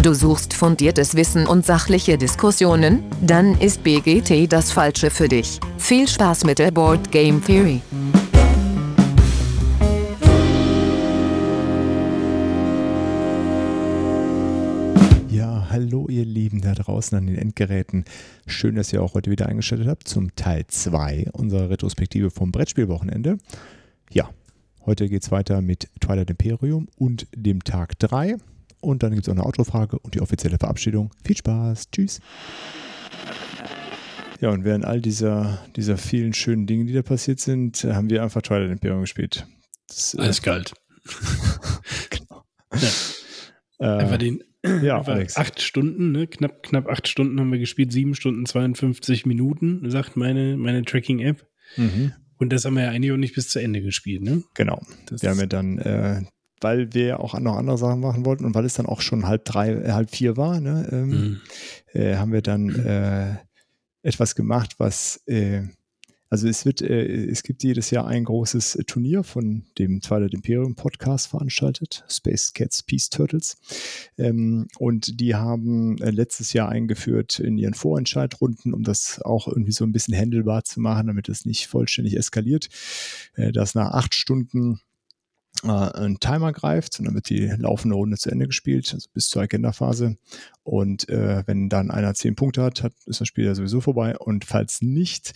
Du suchst fundiertes Wissen und sachliche Diskussionen? Dann ist BGT das Falsche für dich. Viel Spaß mit der Board Game Theory. Ja, hallo ihr Lieben da draußen an den Endgeräten. Schön, dass ihr auch heute wieder eingeschaltet habt zum Teil 2 unserer Retrospektive vom Brettspielwochenende. Ja, heute geht es weiter mit Twilight Imperium und dem Tag 3. Und dann gibt es auch eine Autofrage und die offizielle Verabschiedung. Viel Spaß. Tschüss. Ja, und während all dieser, dieser vielen schönen Dinge, die da passiert sind, haben wir einfach Twilight Imperium gespielt. Das, äh, Alles kalt. genau. Ja. Äh, Einfach den ja, einfach Alex. acht Stunden, ne? knapp, knapp acht Stunden haben wir gespielt, sieben Stunden 52 Minuten, sagt meine, meine Tracking-App. Mhm. Und das haben wir ja eigentlich auch nicht bis zu Ende gespielt, ne? Genau. Das Wir haben ja dann, äh, weil wir ja auch noch andere Sachen machen wollten und weil es dann auch schon halb drei, äh, halb vier war, ne, ähm, Mhm. äh, haben wir dann äh, etwas gemacht, was, äh, also es wird, äh, es gibt jedes Jahr ein großes Turnier von dem Twilight Imperium Podcast veranstaltet, Space Cats Peace Turtles. Ähm, und die haben äh, letztes Jahr eingeführt in ihren Vorentscheidrunden, um das auch irgendwie so ein bisschen handelbar zu machen, damit es nicht vollständig eskaliert, dass nach acht Stunden äh, ein Timer greift und dann wird die laufende Runde zu Ende gespielt, also bis zur Agenda-Phase. Und äh, wenn dann einer zehn Punkte hat, hat, ist das Spiel ja sowieso vorbei. Und falls nicht,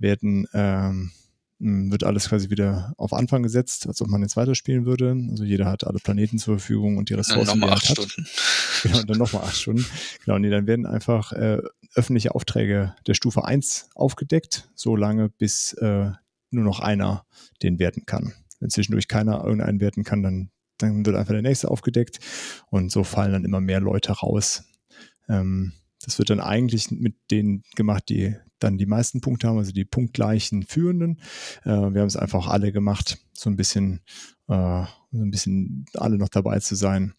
werden, ähm, mh, wird alles quasi wieder auf Anfang gesetzt, als ob man jetzt weiterspielen würde. Also jeder hat alle Planeten zur Verfügung und die Dann Ressourcen, die nochmal acht hat. Stunden. Genau, und dann nochmal acht Stunden. Genau, nee, dann werden einfach äh, öffentliche Aufträge der Stufe 1 aufgedeckt, so lange bis äh, nur noch einer den werten kann. Wenn zwischendurch keiner irgendeinen werten kann, dann, dann wird einfach der nächste aufgedeckt und so fallen dann immer mehr Leute raus. Ähm, das wird dann eigentlich mit denen gemacht, die dann die meisten Punkte haben, also die punktgleichen Führenden. Äh, wir haben es einfach alle gemacht, so ein bisschen, äh, so ein bisschen alle noch dabei zu sein.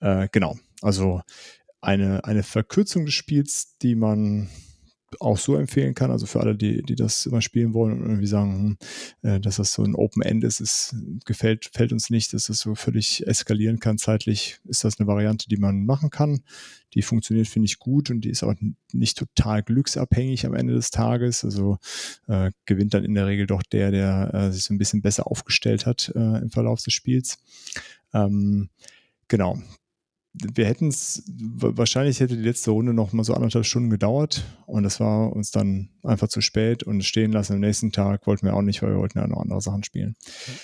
Äh, genau, also eine, eine Verkürzung des Spiels, die man auch so empfehlen kann, also für alle, die, die das immer spielen wollen und irgendwie sagen, hm, äh, dass das so ein Open End ist, ist gefällt, fällt uns nicht, dass das so völlig eskalieren kann zeitlich, ist das eine Variante, die man machen kann. Die funktioniert, finde ich, gut und die ist auch nicht total glücksabhängig am Ende des Tages. Also äh, gewinnt dann in der Regel doch der, der äh, sich so ein bisschen besser aufgestellt hat äh, im Verlauf des Spiels. Ähm, genau. Wir hätten es, wahrscheinlich hätte die letzte Runde noch mal so anderthalb Stunden gedauert und das war uns dann einfach zu spät und stehen lassen. Am nächsten Tag wollten wir auch nicht, weil wir wollten ja noch andere Sachen spielen.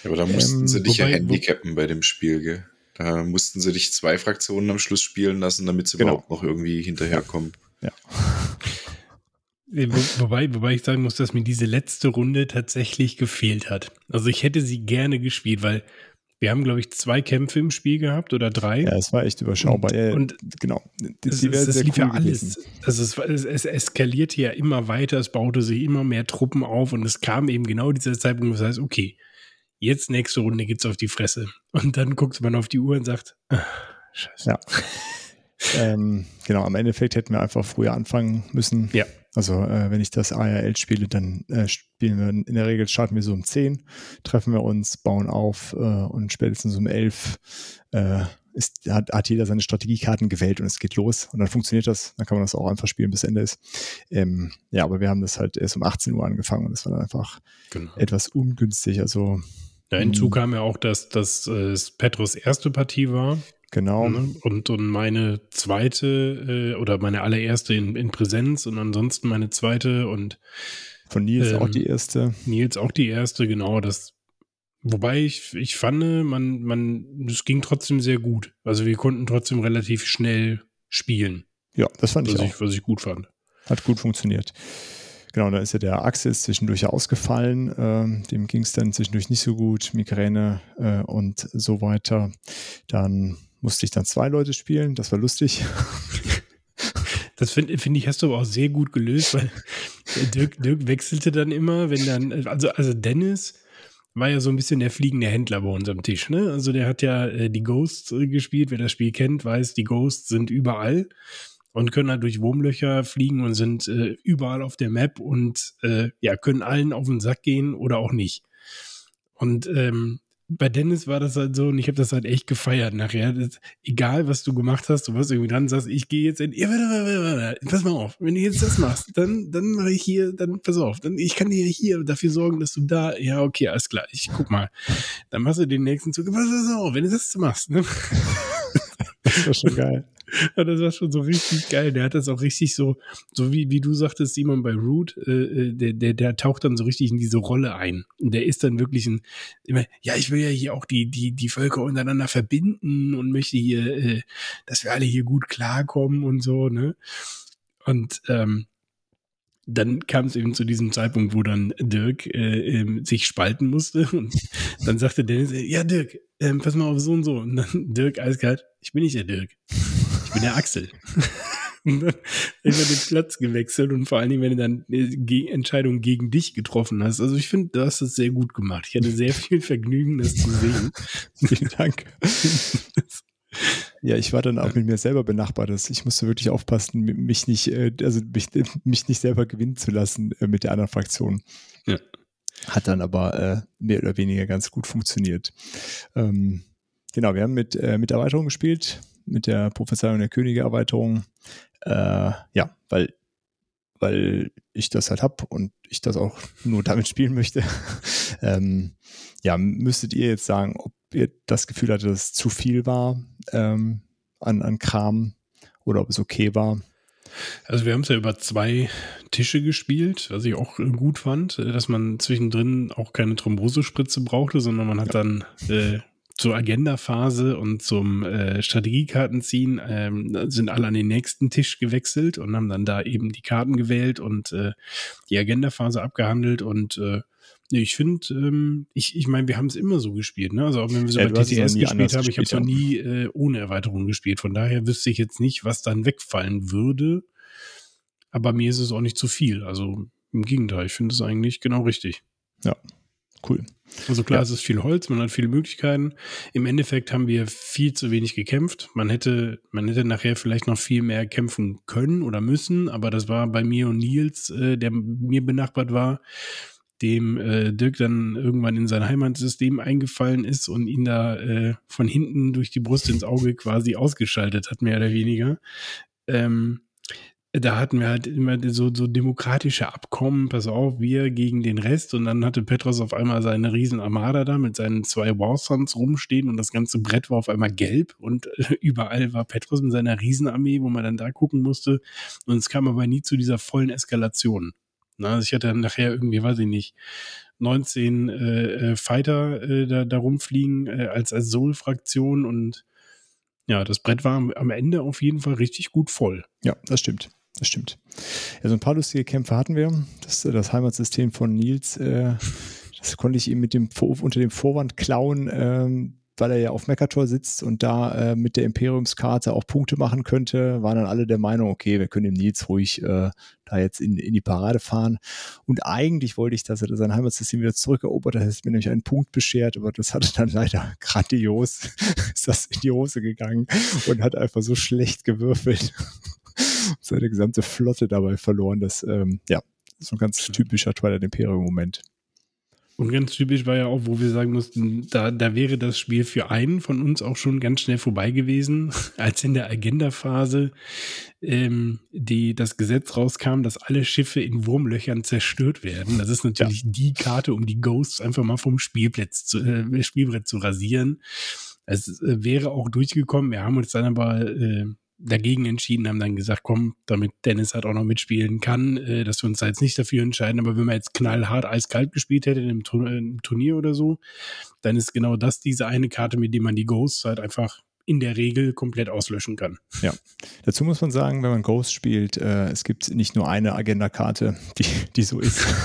Aber da mussten Ähm, sie dich ja wobei- handicappen bei dem Spiel, gell? Da mussten sie dich zwei Fraktionen am Schluss spielen lassen, damit sie Genau. überhaupt noch irgendwie hinterherkommen. Ja. Wo, wobei, wobei ich sagen muss, dass mir diese letzte Runde tatsächlich gefehlt hat. Also ich hätte sie gerne gespielt, weil wir haben, glaube ich, zwei Kämpfe im Spiel gehabt oder drei. Ja, es war echt überschaubar. Und- und genau. Die, Es, die wäre es, es lief cool ja alles. gewesen. Also es, es, es eskalierte ja immer weiter, es baute sich immer mehr Truppen auf und es kam eben genau dieser Zeitpunkt, wo es heißt, okay, jetzt nächste Runde geht's auf die Fresse. Und dann guckt man auf die Uhr und sagt, ah, scheiße. Ja. ähm, genau, am Endeffekt hätten wir einfach früher anfangen müssen. Ja. Also, äh, wenn ich das ARL spiele, dann äh, spielen wir in der Regel, starten wir so um 10, treffen wir uns, bauen auf äh, und spätestens um 11 äh, ist, hat, hat jeder seine Strategiekarten gewählt und es geht los. Und dann funktioniert das. Dann kann man das auch einfach spielen, bis Ende ist. Ähm, ja, aber wir haben das halt erst um 18 Uhr angefangen und das war dann einfach Genau. etwas ungünstig. Also, Ja, hinzu Mhm. kam ja auch, dass, dass äh, Petros erste Partie war genau. ne? und, und meine zweite äh, oder meine allererste in, in Präsenz und ansonsten meine zweite und Von Nils auch Ähm, die erste. Nils auch die erste, genau. Das, wobei ich, ich fand, man, man, es ging trotzdem sehr gut. Also wir konnten trotzdem relativ schnell spielen, Ja, das fand ich was auch. ich, was ich gut fand. Hat gut funktioniert. Genau, da ist ja der Axel ist zwischendurch ausgefallen. Ähm, dem ging es dann zwischendurch nicht so gut. Migräne äh, und so weiter. Dann musste ich dann zwei Leute spielen. Das war lustig. Das finde find ich, hast du aber auch sehr gut gelöst, weil Dirk, Dirk wechselte dann immer, wenn dann, also, also Dennis war ja so ein bisschen der fliegende Händler bei uns am Tisch, ne? Also der hat ja äh, die Ghosts äh, gespielt. Wer das Spiel kennt, weiß, die Ghosts sind überall und können halt durch Wurmlöcher fliegen und sind äh, überall auf der Map und äh, ja, können allen auf den Sack gehen oder auch nicht. Und ähm, bei Dennis war das halt so und ich habe das halt echt gefeiert nachher. Das, egal, was du gemacht hast, du warst irgendwie dran, sagst, ich gehe jetzt in. Pass mal auf, wenn du jetzt das machst, dann, dann mache ich hier, dann pass auf, dann ich kann dir hier dafür sorgen, dass du da. Ja, okay, alles klar. Ich guck mal. Dann machst du den nächsten Zug. Pass auf, wenn du das machst. Ne? Das war schon geil. Das war schon so richtig geil. Der hat das auch richtig so, so wie, wie du sagtest, Simon bei Root, äh, äh, der, der, der taucht dann so richtig in diese Rolle ein. Und der ist dann wirklich ein, immer, ja, ich will ja hier auch die, die, die Völker untereinander verbinden und möchte hier, äh, dass wir alle hier gut klarkommen und so, ne? Und ähm, dann kam es eben zu diesem Zeitpunkt, wo dann Dirk äh, äh, sich spalten musste. Und dann sagte Dennis, ja, Dirk, äh, pass mal auf so und so. Und dann Dirk eiskalt, ich bin nicht der Dirk. Ich bin der Axel. und dann immer den Platz gewechselt und vor allen Dingen, wenn du dann äh, Entscheidungen gegen dich getroffen hast. Also ich finde, du hast das sehr gut gemacht. Ich hatte sehr viel Vergnügen, das zu sehen. Vielen Dank. Ja, ich war dann auch mit mir selber benachbart. Ich musste wirklich aufpassen, mich nicht, äh, also mich, mich nicht selber gewinnen zu lassen äh, mit der anderen Fraktion. Ja. Hat dann aber äh, mehr oder weniger ganz gut funktioniert. Ähm, genau, wir haben mit, äh, mit Erweiterung gespielt, mit der Prophezeiung der Könige Erweiterung. Äh, ja, weil, weil ich das halt habe und ich das auch nur damit spielen möchte. ähm, ja, müsstet ihr jetzt sagen, ob ihr das Gefühl hattet, dass es zu viel war ähm, an, an Kram oder ob es okay war. Also wir haben es ja über zwei Tische gespielt, was ich auch gut fand, dass man zwischendrin auch keine Thrombosespritze brauchte, sondern man hat ja. dann äh, zur Agenda-Phase und zum äh, Strategiekartenziehen ähm, sind alle an den nächsten Tisch gewechselt und haben dann da eben die Karten gewählt und äh, die Agenda-Phase abgehandelt und äh, Nee, ich finde, ähm, ich, ich meine, wir haben es immer so gespielt, ne? Also auch wenn wir so ja, bei TTS gespielt haben, ich habe es noch nie äh, ohne Erweiterung gespielt. Von daher wüsste ich jetzt nicht, was dann wegfallen würde. Aber mir ist es auch nicht zu viel. Also im Gegenteil, ich finde es eigentlich genau richtig. Ja, cool. Also klar, ja. es ist viel Holz, man hat viele Möglichkeiten. Im Endeffekt haben wir viel zu wenig gekämpft. Man hätte, man hätte nachher vielleicht noch viel mehr kämpfen können oder müssen, aber das war bei mir und Nils, äh, der mir benachbart war dem äh, Dirk dann irgendwann in sein Heimatsystem eingefallen ist und ihn da äh, von hinten durch die Brust ins Auge quasi ausgeschaltet hat, mehr oder weniger. Ähm, da hatten wir halt immer so, so demokratische Abkommen, pass auf, wir gegen den Rest. Und dann hatte Petros auf einmal seine riesen Armada da mit seinen zwei Warsons rumstehen und das ganze Brett war auf einmal gelb und äh, überall war Petros mit seiner Riesenarmee, wo man dann da gucken musste. Und es kam aber nie zu dieser vollen Eskalation. Na, also ich hatte dann nachher irgendwie, weiß ich nicht, 19 äh, äh, Fighter äh, da, da rumfliegen äh, als, als Soul-Fraktion und ja, das Brett war am Ende auf jeden Fall richtig gut voll. Ja, das stimmt. Das stimmt. Ja, so ein paar lustige Kämpfe hatten wir. Das, das Heimatsystem von Nils, äh, das konnte ich ihm mit dem unter dem Vorwand klauen, ähm, weil er ja auf Meccator sitzt und da äh, mit der Imperiumskarte auch Punkte machen könnte, waren dann alle der Meinung, okay, wir können dem Nils ruhig äh, da jetzt in, in die Parade fahren. Und eigentlich wollte ich, dass er sein Heimatsystem wieder zurückerobert. Das hätte mir nämlich einen Punkt beschert, aber das hatte dann leider grandios, ist das in die Hose gegangen und hat einfach so schlecht gewürfelt. Seine gesamte Flotte dabei verloren. Das, ähm, ja, so ein ganz typischer Twilight Imperium-Moment. Und ganz typisch war ja auch, wo wir sagen mussten, da, da wäre das Spiel für einen von uns auch schon ganz schnell vorbei gewesen, als in der Agenda-Phase ähm, die, das Gesetz rauskam, dass alle Schiffe in Wurmlöchern zerstört werden. Das ist natürlich ja. die Karte, um die Ghosts einfach mal vom Spielplatz zu, äh, Spielbrett zu rasieren. Es äh, wäre auch durchgekommen. Wir haben uns dann aber äh, dagegen entschieden, haben dann gesagt, komm, damit Dennis halt auch noch mitspielen kann, äh, dass wir uns da jetzt nicht dafür entscheiden. Aber wenn man jetzt knallhart eiskalt gespielt hätte im, im Turnier oder so, dann ist genau das diese eine Karte, mit der man die Ghosts halt einfach in der Regel komplett auslöschen kann. Ja, dazu muss man sagen, wenn man Ghost spielt, äh, es gibt nicht nur eine Agenda-Karte, die, die so ist.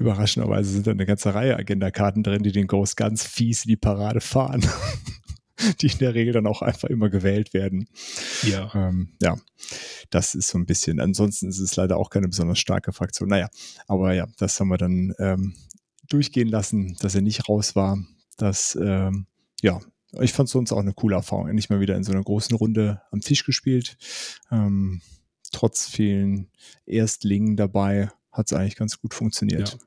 Überraschenderweise sind da eine ganze Reihe Agenda-Karten drin, die den Ghost ganz fies in die Parade fahren. die in der Regel dann auch einfach immer gewählt werden. Ja. Ähm, ja, das ist so ein bisschen. Ansonsten ist es leider auch keine besonders starke Fraktion. Naja, aber ja, das haben wir dann ähm, durchgehen lassen, dass er nicht raus war. Das, ähm, ja, ich fand es sonst auch eine coole Erfahrung. Endlich mal wieder in so einer großen Runde am Tisch gespielt. Ähm, trotz vielen Erstlingen dabei hat es eigentlich ganz gut funktioniert. Ja.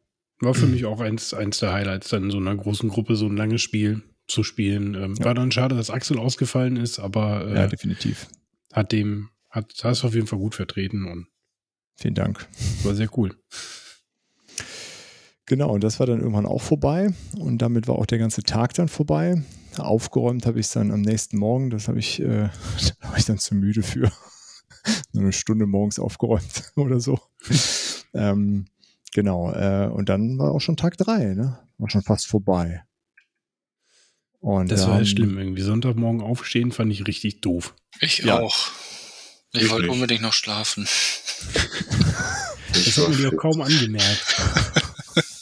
War für mich auch eins, eins der Highlights, dann in so einer großen Gruppe so ein langes Spiel zu spielen. Ähm, ja. War dann schade, dass Axel ausgefallen ist, aber äh, ja, definitiv. Hat dem, hat das auf jeden Fall gut vertreten und vielen Dank. War sehr cool. Genau, und das war dann irgendwann auch vorbei und damit war auch der ganze Tag dann vorbei. Aufgeräumt habe ich es dann am nächsten Morgen, das habe ich, äh, da war ich dann zu müde für. Nur eine Stunde morgens aufgeräumt oder so. ähm, genau, äh, und dann war auch schon Tag drei, ne? War schon fast vorbei. Und, das war ähm, schlimm. Irgendwie Sonntagmorgen aufstehen fand ich richtig doof. Ich ja. auch. Ich, wollte unbedingt noch schlafen. das hat man dir auch kaum angemerkt.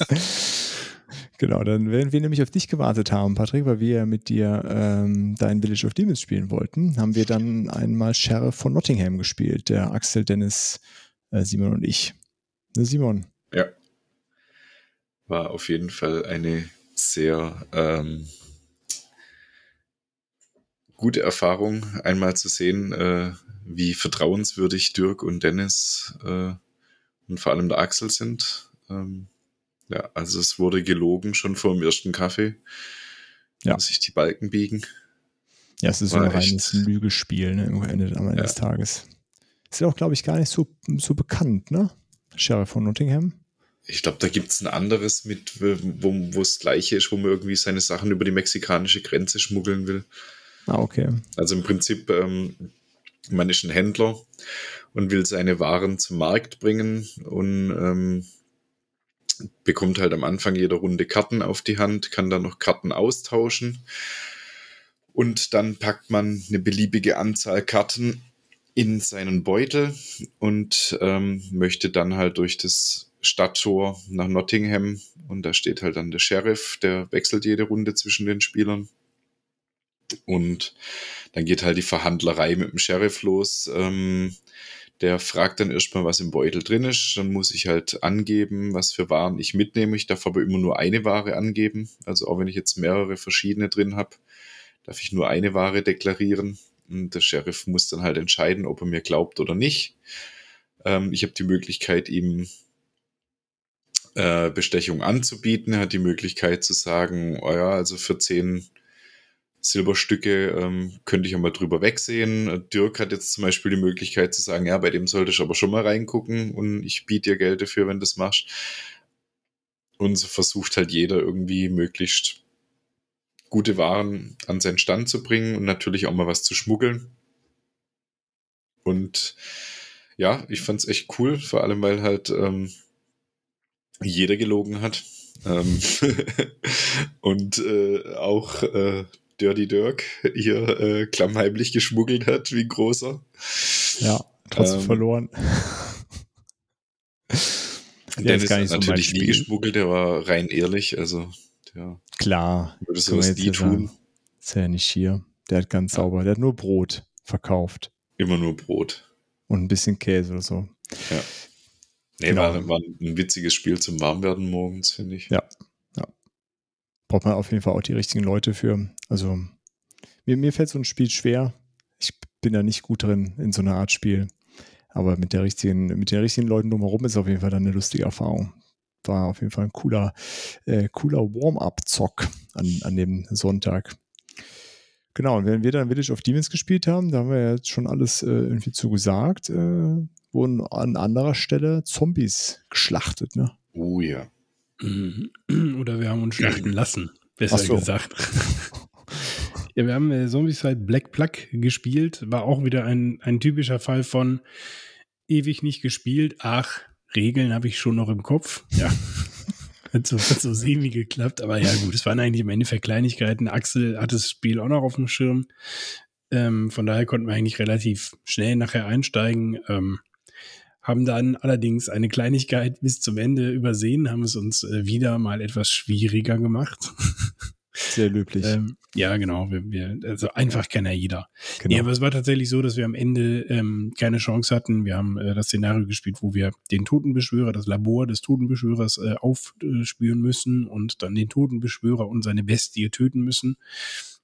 Genau, dann werden wir nämlich auf dich gewartet haben, Patrick, weil wir ja mit dir ähm, dein Village of Demons spielen wollten. Haben wir dann einmal Sheriff von Nottingham gespielt, der Axel, Dennis, äh, Simon und ich. Ne, Simon? Ja. War auf jeden Fall eine sehr ähm, gute Erfahrung, einmal zu sehen, äh, wie vertrauenswürdig Dirk und Dennis äh, und vor allem der Axel sind. Ähm, ja, also es wurde gelogen schon vor dem ersten Kaffee. Ja. Dass sich die Balken biegen. Ja, es ist War so ein reines Lügespiel ne, am Ende, am Ende ja. des Tages. Ist ja auch, glaube ich, gar nicht so, so bekannt, ne? Sheriff von Nottingham. Ich glaube, da gibt es ein anderes mit, wo, wo es gleiche ist, wo man irgendwie seine Sachen über die mexikanische Grenze schmuggeln will. Ah, okay. Also im Prinzip, ähm, man ist ein Händler und will seine Waren zum Markt bringen und ähm, bekommt halt am Anfang jeder Runde Karten auf die Hand, kann dann noch Karten austauschen und dann packt man eine beliebige Anzahl Karten in seinen Beutel und ähm, möchte dann halt durch das Stadttor nach Nottingham und da steht halt dann der Sheriff, der wechselt jede Runde zwischen den Spielern. Und dann geht halt die Verhandlerei mit dem Sheriff los. Ähm, der fragt dann erstmal, was im Beutel drin ist. Dann muss ich halt angeben, was für Waren ich mitnehme. Ich darf aber immer nur eine Ware angeben. Also auch wenn ich jetzt mehrere verschiedene drin habe, darf ich nur eine Ware deklarieren. Und der Sheriff muss dann halt entscheiden, ob er mir glaubt oder nicht. Ähm, ich habe die Möglichkeit, ihm äh, Bestechung anzubieten. Er hat die Möglichkeit zu sagen, oh ja, also für zehn Silberstücke ähm, könnte ich ja mal drüber wegsehen. Dirk hat jetzt zum Beispiel die Möglichkeit zu sagen, ja, bei dem sollte ich aber schon mal reingucken und ich biete dir Geld dafür, wenn du das machst. Und so versucht halt jeder irgendwie möglichst gute Waren an seinen Stand zu bringen und natürlich auch mal was zu schmuggeln. Und ja, ich fand es echt cool, vor allem weil halt ähm, jeder gelogen hat. Ähm und äh, auch äh, Dirty Dirk hier äh, klammheimlich geschmuggelt hat, wie großer. Ja, trotzdem ähm, verloren. Dennis hat natürlich nie geschmuggelt, der war rein ehrlich, also ja. Klar. Würde sowas nie tun. Ist ja nicht hier. Der hat ganz sauber, der hat nur Brot verkauft. Immer nur Brot. Und ein bisschen Käse oder so. Ja. Nee, genau. war, war ein witziges Spiel zum Warmwerden morgens, finde ich. Ja, braucht man auf jeden Fall auch die richtigen Leute für. Also mir, mir fällt so ein Spiel schwer. Ich bin da nicht gut drin in so einer Art Spiel. Aber mit der richtigen, mit den richtigen Leuten drumherum ist auf jeden Fall dann eine lustige Erfahrung. War auf jeden Fall ein cooler, äh, cooler Warm-up-Zock an, an dem Sonntag. Genau, und wenn wir dann Village of Demons gespielt haben, da haben wir jetzt schon alles äh, irgendwie zugesagt, äh, wurden an anderer Stelle Zombies geschlachtet, ne? Oh ja. Mhm. Oder wir haben uns schlachten lassen, besser so. gesagt. ja, wir haben äh, Zombieside Black Plug gespielt. War auch wieder ein, ein typischer Fall von ewig nicht gespielt. Ach, Regeln habe ich schon noch im Kopf. Ja. hat so, hat so semi geklappt, aber ja gut, es waren eigentlich im Endeffekt Kleinigkeiten. Axel hat das Spiel auch noch auf dem Schirm. Ähm, von daher konnten wir eigentlich relativ schnell nachher einsteigen. Ähm, haben dann allerdings eine Kleinigkeit bis zum Ende übersehen, haben es uns äh, wieder mal etwas schwieriger gemacht. Sehr löblich. ähm, ja, genau. Wir, wir, also einfach kann ja jeder. Genau. Nee, aber es war tatsächlich so, dass wir am Ende ähm, keine Chance hatten. Wir haben äh, das Szenario gespielt, wo wir den Totenbeschwörer, das Labor des Totenbeschwörers äh, aufspüren müssen und dann den Totenbeschwörer und seine Bestie töten müssen.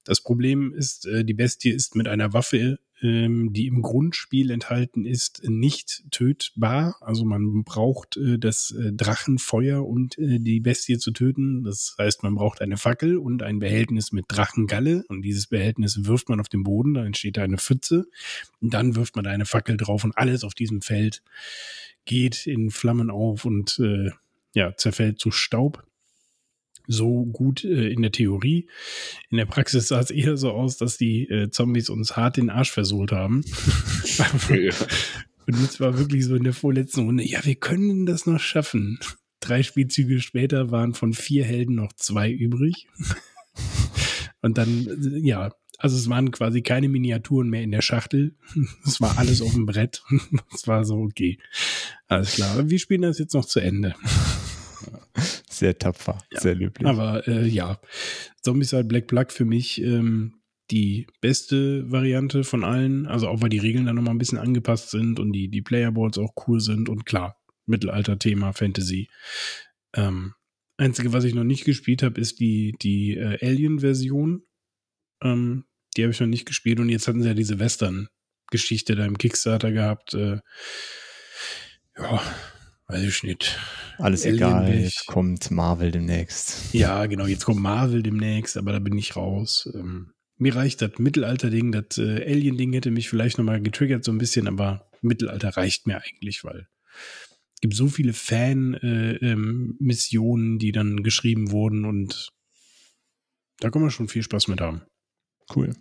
Das Problem ist, äh, die Bestie ist mit einer Waffe ähm, die im Grundspiel enthalten ist, nicht tötbar. Also man braucht äh, das äh, Drachenfeuer und äh, die Bestie zu töten. Das heißt, man braucht eine Fackel und ein Behältnis mit Drachengalle. Und dieses Behältnis wirft man auf den Boden, dann entsteht da eine Pfütze. Und dann wirft man eine Fackel drauf und alles auf diesem Feld geht in Flammen auf und äh, ja, zerfällt zu Staub so gut äh, in der Theorie. In der Praxis sah es eher so aus, dass die äh, Zombies uns hart den Arsch versohlt haben. ja. Und jetzt war wirklich so in der vorletzten Runde, ja, wir können das noch schaffen. Drei Spielzüge später waren von vier Helden noch zwei übrig. Und dann, äh, ja, also es waren quasi keine Miniaturen mehr in der Schachtel. Es war alles auf dem Brett. Es war so, okay. Alles klar. Wir spielen das jetzt noch zu Ende. Sehr tapfer, ja. sehr löblich. Aber äh, ja, Zombicide Black Plug für mich ähm, die beste Variante von allen. Also auch weil die Regeln dann nochmal ein bisschen angepasst sind und die, die Playerboards auch cool sind und klar, Mittelalter-Thema, Fantasy. Ähm, Einzige, was ich noch nicht gespielt habe, ist die, die äh, Alien-Version. Ähm, die habe ich noch nicht gespielt und jetzt hatten sie ja diese Western-Geschichte da im Kickstarter gehabt. Äh, ja, weiß ich nicht. Alles Alien egal, jetzt kommt Marvel demnächst. Ja, genau, jetzt kommt Marvel demnächst, aber da bin ich raus. Ähm, mir reicht das Mittelalter-Ding, das äh, Alien-Ding hätte mich vielleicht nochmal getriggert so ein bisschen, aber Mittelalter reicht mir eigentlich, weil es gibt so viele Fan-Missionen, äh, ähm, die dann geschrieben wurden und da kann man schon viel Spaß mit haben. Cool.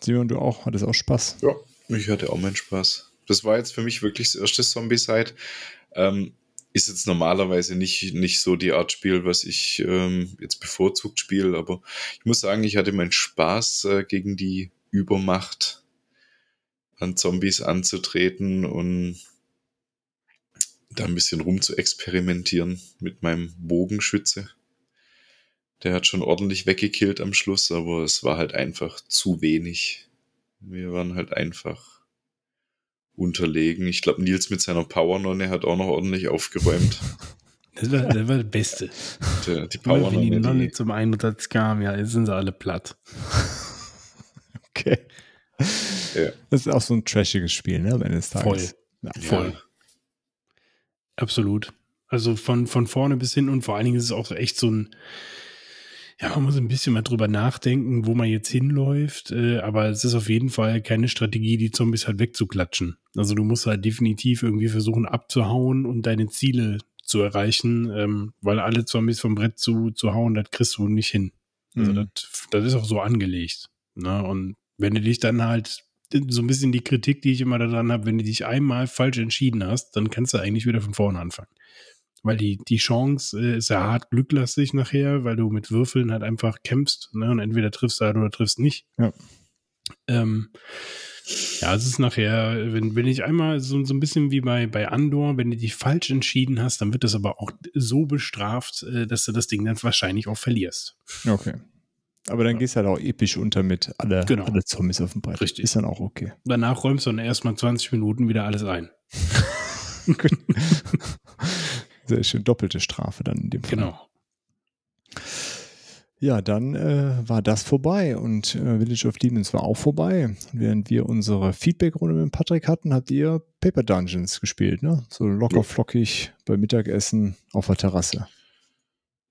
Simon, du auch? Hattest auch Spaß? Ja, ich hatte auch meinen Spaß. Das war jetzt für mich wirklich das erste Zombie-Side. Ähm, ist jetzt normalerweise nicht, nicht so die Art Spiel, was ich ähm, jetzt bevorzugt spiele, aber ich muss sagen, ich hatte meinen Spaß äh, gegen die Übermacht an Zombies anzutreten und da ein bisschen rum zu experimentieren mit meinem Bogenschütze. Der hat schon ordentlich weggekillt am Schluss, aber es war halt einfach zu wenig. Wir waren halt einfach unterlegen. Ich glaube, Nils mit seiner Powernonne hat auch noch ordentlich aufgeräumt. Das war, das war das Beste. Die, die Powernonne. Wenn die Nonne die... zum Einsatz kam, ja, jetzt sind sie alle platt. okay. Ja. Das ist auch so ein trashiges Spiel, ne, am Ende des Tages. Voll. Ja, voll. Ja. Absolut. Also von, von vorne bis hin und vor allen Dingen ist es auch echt so ein, ja, man muss ein bisschen mal drüber nachdenken, wo man jetzt hinläuft, äh, aber es ist auf jeden Fall keine Strategie, die Zombies halt wegzuklatschen. Also du musst halt definitiv irgendwie versuchen abzuhauen und deine Ziele zu erreichen, ähm, weil alle Zombies vom Brett zu, zu hauen, das kriegst du nicht hin. Also mhm. das, das ist auch so angelegt. Ne? Und wenn du dich dann halt so ein bisschen die Kritik, die ich immer daran habe, wenn du dich einmal falsch entschieden hast, dann kannst du eigentlich wieder von vorne anfangen. Weil die, die Chance äh, ist ja hart glücklastig nachher, weil du mit Würfeln halt einfach kämpfst ne? und entweder triffst du halt oder triffst nicht. Ja. Ähm, ja, es ist nachher, wenn, wenn ich einmal so, so ein bisschen wie bei, bei Andor, wenn du dich falsch entschieden hast, dann wird das aber auch so bestraft, äh, dass du das Ding dann wahrscheinlich auch verlierst. Okay. Aber dann ja. gehst du halt auch episch unter mit alle, genau. alle Zombies auf dem Brett. Richtig. Ist dann auch okay. Danach räumst du dann erstmal 20 Minuten wieder alles ein. Sehr schön, doppelte Strafe dann in dem Fall. Genau. Ja, dann äh, war das vorbei und äh, Village of Demons war auch vorbei. während wir unsere Feedback-Runde mit Patrick hatten, habt ihr Paper Dungeons gespielt, ne? So locker flockig beim Mittagessen auf der Terrasse.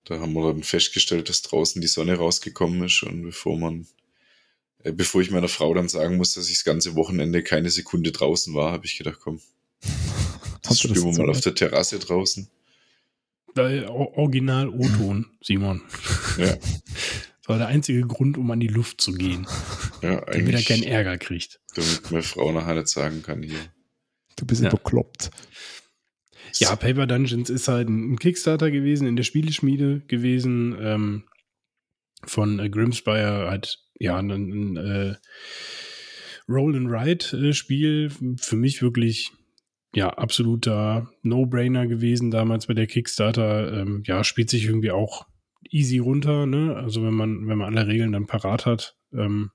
Da haben wir dann festgestellt, dass draußen die Sonne rausgekommen ist und bevor man, äh, bevor ich meiner Frau dann sagen muss, dass ich das ganze Wochenende keine Sekunde draußen war, habe ich gedacht, komm, das spielen wir mal auf der Terrasse draußen. Original O-Ton, Simon. Ja. Das war der einzige Grund, um an die Luft zu gehen. Ja, damit er keinen Ärger kriegt. Damit meine Frau nachher nicht sagen kann, hier. Du bist ja. bekloppt. Ja, Paper Dungeons ist halt ein Kickstarter gewesen, in der Spieleschmiede gewesen, ähm, von äh, Grimspire, halt, ja, ein, ein äh, Roll and Ride Spiel, für mich wirklich ja, absoluter No-Brainer gewesen damals bei der Kickstarter. Ähm, ja, spielt sich irgendwie auch easy runter, ne? Also wenn man, wenn man alle Regeln dann parat hat, ähm,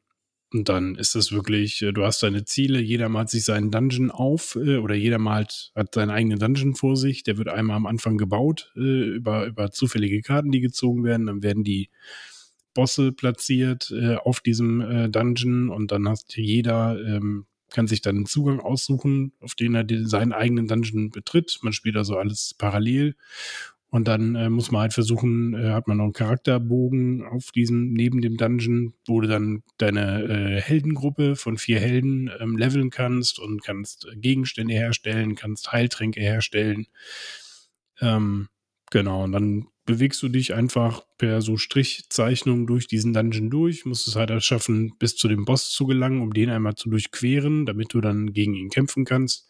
und dann ist das wirklich, äh, du hast deine Ziele, jeder malt sich seinen Dungeon auf äh, oder jeder malt, hat seinen eigenen Dungeon vor sich, der wird einmal am Anfang gebaut äh, über, über zufällige Karten, die gezogen werden, dann werden die Bosse platziert auf diesem Dungeon und dann hast jeder ähm, kann sich dann einen Zugang aussuchen, auf den er den, seinen eigenen Dungeon betritt. Man spielt also alles parallel und dann äh, muss man halt versuchen, äh, hat man noch einen Charakterbogen auf diesem, neben dem Dungeon, wo du dann deine äh, Heldengruppe von vier Helden ähm, leveln kannst und kannst Gegenstände herstellen, kannst Heiltränke herstellen. Ähm, genau, und dann bewegst du dich einfach per so Strichzeichnung durch diesen Dungeon durch, musst es halt schaffen, bis zu dem Boss zu gelangen, um den einmal zu durchqueren, damit du dann gegen ihn kämpfen kannst.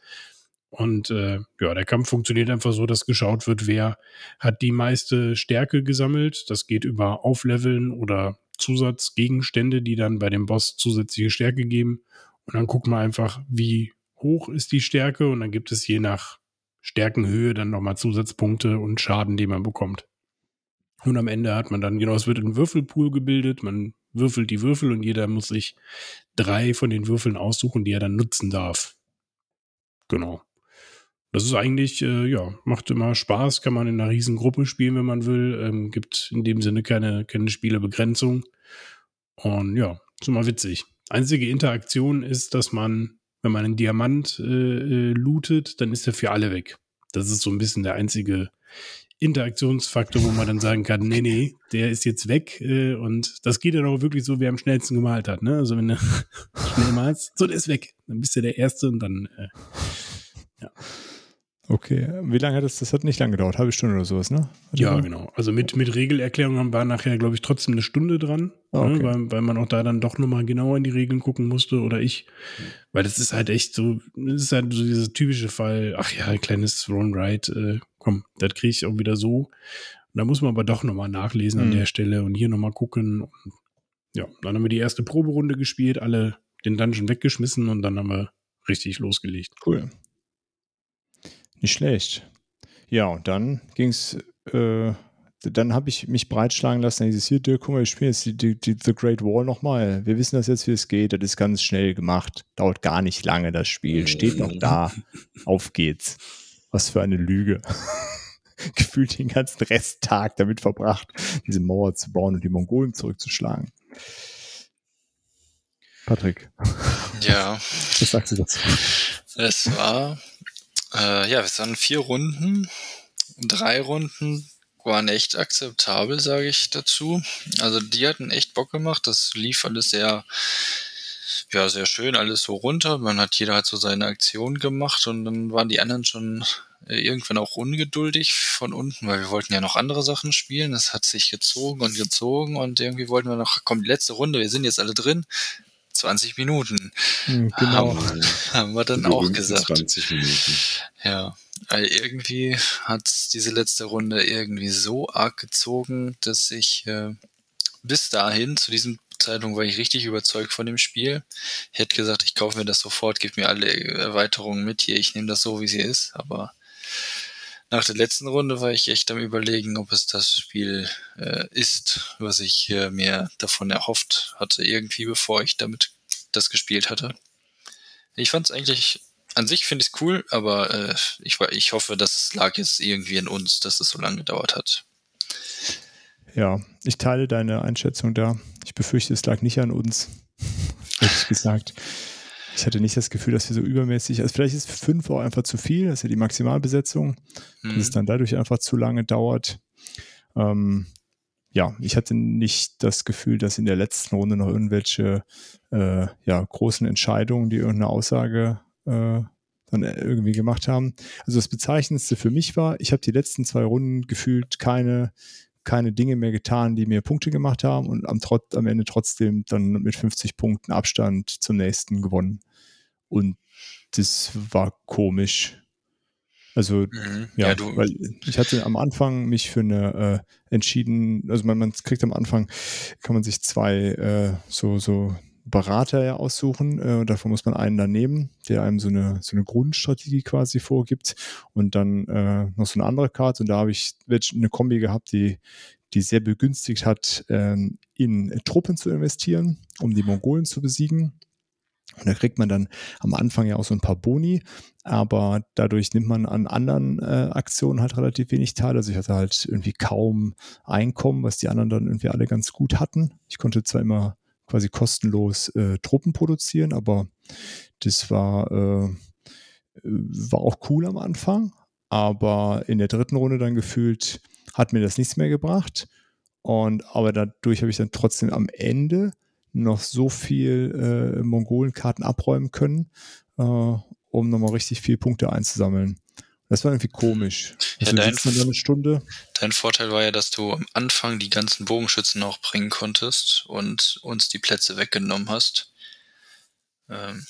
Und äh, ja, der Kampf funktioniert einfach so, dass geschaut wird, wer hat die meiste Stärke gesammelt. Das geht über Aufleveln oder Zusatzgegenstände, die dann bei dem Boss zusätzliche Stärke geben. Und dann guckt man einfach, wie hoch ist die Stärke und dann gibt es je nach Stärkenhöhe dann nochmal Zusatzpunkte und Schaden, den man bekommt. Und am Ende hat man dann, genau, es wird ein Würfelpool gebildet, man würfelt die Würfel und jeder muss sich drei von den Würfeln aussuchen, die er dann nutzen darf. Genau. Das ist eigentlich, äh, ja, macht immer Spaß, kann man in einer riesen Gruppe spielen, wenn man will. Ähm, gibt in dem Sinne keine, keine Spielebegrenzung. Und ja, ist immer witzig. Einzige Interaktion ist, dass man, wenn man einen Diamant äh, äh, lootet, dann ist er für alle weg. Das ist so ein bisschen der einzige Interaktionsfaktor, wo man dann sagen kann, nee, nee, der ist jetzt weg äh, und das geht dann auch wirklich so, wer am schnellsten gemalt hat. Ne? Also wenn du schnell malst, so, der ist weg. Dann bist du der Erste und dann, äh, ja. Okay, wie lange hat das? Das hat nicht lange gedauert, halbe Stunde oder sowas, ne? Hat ja, genau. Also mit, mit Regelerklärungen war nachher, glaube ich, trotzdem eine Stunde dran, oh, okay. ne? weil, weil man auch da dann doch nochmal genauer in die Regeln gucken musste oder ich. Weil das ist halt echt so, das ist halt so dieser typische Fall, ach ja, kleines Ron Wright, äh, komm, das kriege ich auch wieder so. Und da muss man aber doch nochmal nachlesen mhm. an der Stelle und hier nochmal gucken. Und ja, dann haben wir die erste Proberunde gespielt, alle den Dungeon weggeschmissen und dann haben wir richtig losgelegt. Cool. Nicht schlecht. Ja, und dann ging es, äh, dann habe ich mich breitschlagen lassen. Dieses hier, Dirk, guck mal, ich spiele jetzt die, die, die, The Great Wall nochmal. Wir wissen das jetzt, wie es geht. Das ist ganz schnell gemacht. Dauert gar nicht lange, das Spiel. Steht noch da. Auf geht's. Was für eine Lüge. Gefühlt den ganzen Resttag damit verbracht, diese Mauer zu bauen und die Mongolen zurückzuschlagen. Patrick. Ja. Was sagst du dazu? Es war äh, ja, es waren vier Runden. Drei Runden waren echt akzeptabel, sage ich dazu. Also die hatten echt Bock gemacht. Das lief alles sehr, ja, sehr schön, alles so runter. Man hat, jeder hat so seine Aktion gemacht und dann waren die anderen schon äh, irgendwann auch ungeduldig von unten, weil wir wollten ja noch andere Sachen spielen. Das hat sich gezogen und gezogen und irgendwie wollten wir noch, komm, die letzte Runde, wir sind jetzt alle drin. 20 Minuten. Hm, genau. Haben, haben wir dann auch gesagt. 20 Minuten. Ja, weil irgendwie hat diese letzte Runde irgendwie so arg gezogen, dass ich äh, bis dahin, zu diesem Zeitpunkt war ich richtig überzeugt von dem Spiel. Ich hätte gesagt, ich kaufe mir das sofort, gib mir alle Erweiterungen mit hier, ich nehme das so, wie sie ist, aber nach der letzten Runde war ich echt am überlegen, ob es das Spiel äh, ist, was ich äh, mir davon erhofft hatte, irgendwie bevor ich damit das gespielt hatte. Ich fand es eigentlich, an sich finde ich es cool, aber äh, ich, ich hoffe, das lag jetzt irgendwie in uns, dass es so lange gedauert hat. Ja, ich teile deine Einschätzung da. Ich befürchte, es lag nicht an uns, ehrlich gesagt. Ich hatte nicht das Gefühl, dass wir so übermäßig, also vielleicht ist fünf auch einfach zu viel, das ist ja die Maximalbesetzung, mhm. dass es mhm. dann dadurch einfach zu lange dauert. Ähm, ja, ich hatte nicht das Gefühl, dass in der letzten Runde noch irgendwelche äh, ja, großen Entscheidungen, die irgendeine Aussage äh, dann irgendwie gemacht haben. Also das Bezeichnendste für mich war, ich habe die letzten zwei Runden gefühlt keine, keine Dinge mehr getan, die mir Punkte gemacht haben und am, trot, am Ende trotzdem dann mit 50 Punkten Abstand zum nächsten gewonnen. Und das war komisch. Also, mhm. ja, ja weil ich hatte am Anfang mich für eine äh, entschieden, also man, man kriegt am Anfang, kann man sich zwei äh, so, so Berater ja aussuchen. Äh, davon muss man einen daneben, der einem so eine, so eine Grundstrategie quasi vorgibt und dann äh, noch so eine andere Karte. Und da habe ich eine Kombi gehabt, die, die sehr begünstigt hat, ähm, in Truppen zu investieren, um die Mongolen zu besiegen. Und da kriegt man dann am Anfang ja auch so ein paar Boni, aber dadurch nimmt man an anderen äh, Aktionen halt relativ wenig teil. Also ich hatte halt irgendwie kaum Einkommen, was die anderen dann irgendwie alle ganz gut hatten. Ich konnte zwar immer quasi kostenlos äh, Truppen produzieren, aber das war, äh, war auch cool am Anfang. Aber in der dritten Runde dann gefühlt hat mir das nichts mehr gebracht. Und aber dadurch habe ich dann trotzdem am Ende noch so viel äh, Mongolenkarten abräumen können, äh, um nochmal richtig viele Punkte einzusammeln. Das war irgendwie komisch. Also ja, dein, eine Stunde. dein Vorteil war ja, dass du am Anfang die ganzen Bogenschützen auch bringen konntest und uns die Plätze weggenommen hast. Ähm,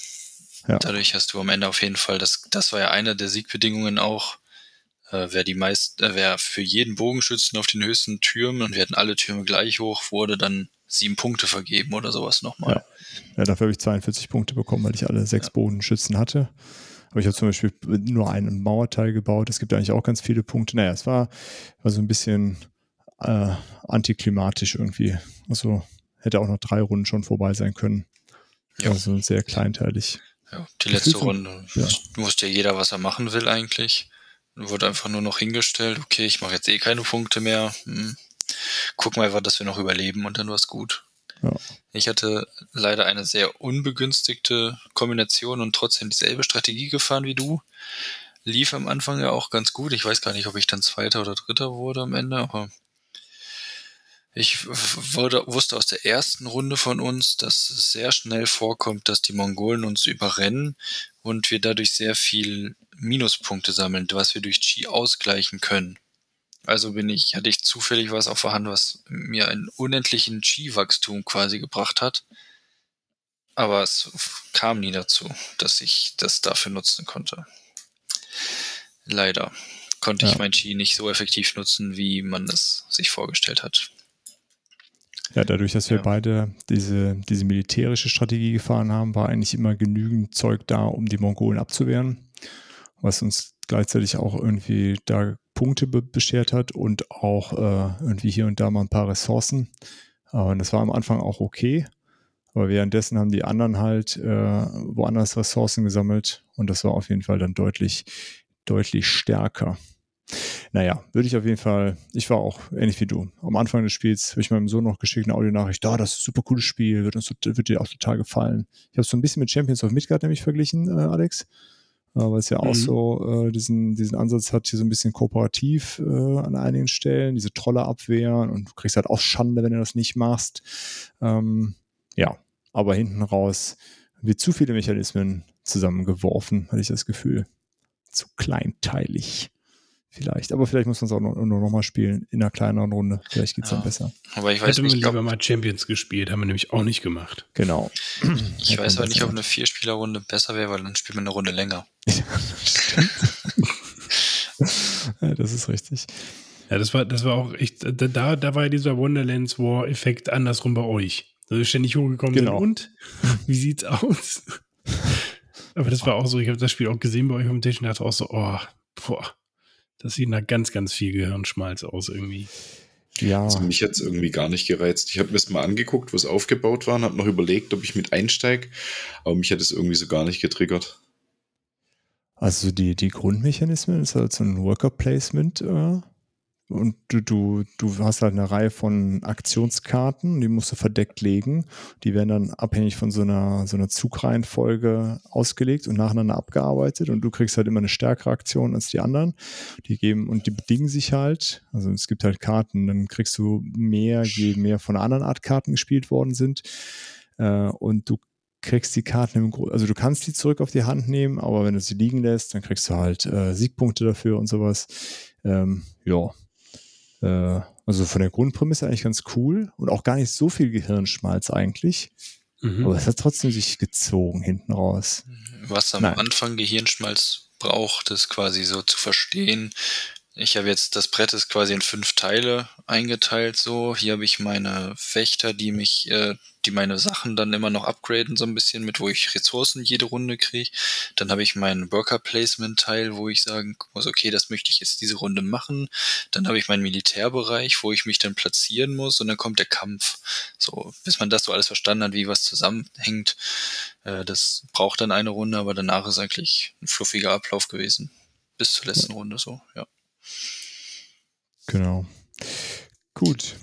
ja. Dadurch hast du am Ende auf jeden Fall, das, das war ja eine der Siegbedingungen auch, äh, wer die meist, äh, wer für jeden Bogenschützen auf den höchsten Türmen und wir hatten alle Türme gleich hoch, wurde dann sieben Punkte vergeben oder sowas nochmal. Ja. ja, dafür habe ich 42 Punkte bekommen, weil ich alle sechs ja. Bodenschützen hatte. Aber ich habe zum Beispiel nur einen Mauerteil gebaut. Es gibt eigentlich auch ganz viele Punkte. Naja, es war, war so ein bisschen äh, antiklimatisch irgendwie. Also hätte auch noch drei Runden schon vorbei sein können. Ja. Also sehr kleinteilig. Ja, die letzte Runde. Ja. Wusste ja jeder, was er machen will eigentlich. Wurde einfach nur noch hingestellt, okay, ich mache jetzt eh keine Punkte mehr. Hm. Gucken wir einfach, dass wir noch überleben und dann war es gut. Ja. Ich hatte leider eine sehr unbegünstigte Kombination und trotzdem dieselbe Strategie gefahren wie du. Lief am Anfang ja auch ganz gut. Ich weiß gar nicht, ob ich dann Zweiter oder Dritter wurde am Ende, aber ich wurde, wusste aus der ersten Runde von uns, dass es sehr schnell vorkommt, dass die Mongolen uns überrennen und wir dadurch sehr viel Minuspunkte sammeln, was wir durch Chi ausgleichen können. Also bin ich, hatte ich zufällig was auf der Hand, was mir einen unendlichen Chi-Wachstum quasi gebracht hat. Aber es kam nie dazu, dass ich das dafür nutzen konnte. Leider konnte ja. ich mein Chi nicht so effektiv nutzen, wie man es sich vorgestellt hat. Ja, dadurch, dass wir ja. beide diese, diese militärische Strategie gefahren haben, war eigentlich immer genügend Zeug da, um die Mongolen abzuwehren. Was uns gleichzeitig auch irgendwie da Punkte be beschert hat und auch äh, irgendwie hier und da mal ein paar Ressourcen. Und das war am Anfang auch okay. Aber währenddessen haben die anderen halt äh, woanders Ressourcen gesammelt und das war auf jeden Fall dann deutlich, deutlich stärker. Naja, würde ich auf jeden Fall, ich war auch ähnlich wie du. Am Anfang des Spiels habe ich meinem Sohn noch geschickt eine Audionachricht, da, oh, das ist ein super cooles Spiel, wird, uns, wird dir auch total gefallen. Ich habe es so ein bisschen mit Champions of Midgard nämlich verglichen, äh, Alex. Äh, weil es ja auch mhm. so äh, diesen, diesen Ansatz hat, hier so ein bisschen kooperativ äh, an einigen Stellen, diese Trolle abwehren und du kriegst halt auch Schande, wenn du das nicht machst. Ähm, ja, aber hinten raus wird zu viele Mechanismen zusammengeworfen, hatte ich das Gefühl. Zu kleinteilig vielleicht. Aber vielleicht muss man es auch nur, nur noch mal spielen in einer kleineren Runde. Vielleicht geht es ja. dann besser. Aber ich weiß Hätte nicht, man lieber mal Champions gespielt, haben wir nämlich auch nicht gemacht. Genau. Ich weiß aber nicht, ob eine Vierspielerrunde besser wäre, weil dann spielt man eine Runde länger. ja, das ist richtig. Ja, das war, das war auch echt, da, da war ja dieser Wonderlands War-Effekt andersrum bei euch. Da ist ständig hochgekommen genau. sind. Und? Wie sieht's aus? Aber das war auch so, ich habe das Spiel auch gesehen bei euch am Tisch und dachte auch so, oh, boah das sieht nach ganz, ganz viel Gehirnschmalz aus irgendwie. Ja. Also mich hat es irgendwie gar nicht gereizt. Ich habe mir das mal angeguckt, wo es aufgebaut war und habe noch überlegt, ob ich mit einsteige, aber mich hat es irgendwie so gar nicht getriggert. Also die, die Grundmechanismen ist halt so ein Worker Placement äh, und du, du, du hast halt eine Reihe von Aktionskarten, die musst du verdeckt legen. Die werden dann abhängig von so einer, so einer Zugreihenfolge ausgelegt und nacheinander abgearbeitet. Und du kriegst halt immer eine stärkere Aktion als die anderen. Die geben und die bedingen sich halt. Also es gibt halt Karten, dann kriegst du mehr, je mehr von einer anderen Art Karten gespielt worden sind. Äh, und du kriegst die Karten im Grunde, also du kannst die zurück auf die Hand nehmen, aber wenn du sie liegen lässt, dann kriegst du halt äh, Siegpunkte dafür und sowas. Ähm, ja, äh, also von der Grundprämisse eigentlich ganz cool und auch gar nicht so viel Gehirnschmalz eigentlich. Mhm. Aber es hat trotzdem sich gezogen hinten raus. Was am Nein. Anfang Gehirnschmalz braucht, ist quasi so zu verstehen, Ich habe jetzt, das Brett ist quasi in fünf Teile eingeteilt so. Hier habe ich meine Wächter, die mich, äh, die meine Sachen dann immer noch upgraden so ein bisschen mit, wo ich Ressourcen jede Runde kriege. Dann habe ich meinen Worker Placement Teil, wo ich sagen muss, okay, das möchte ich jetzt diese Runde machen. Dann habe ich meinen Militärbereich, wo ich mich dann platzieren muss und dann kommt der Kampf. So, bis man das so alles verstanden hat, wie was zusammenhängt. Äh, das braucht dann eine Runde, aber danach ist eigentlich ein fluffiger Ablauf gewesen. Bis zur letzten Runde so, ja. Genau. Gut.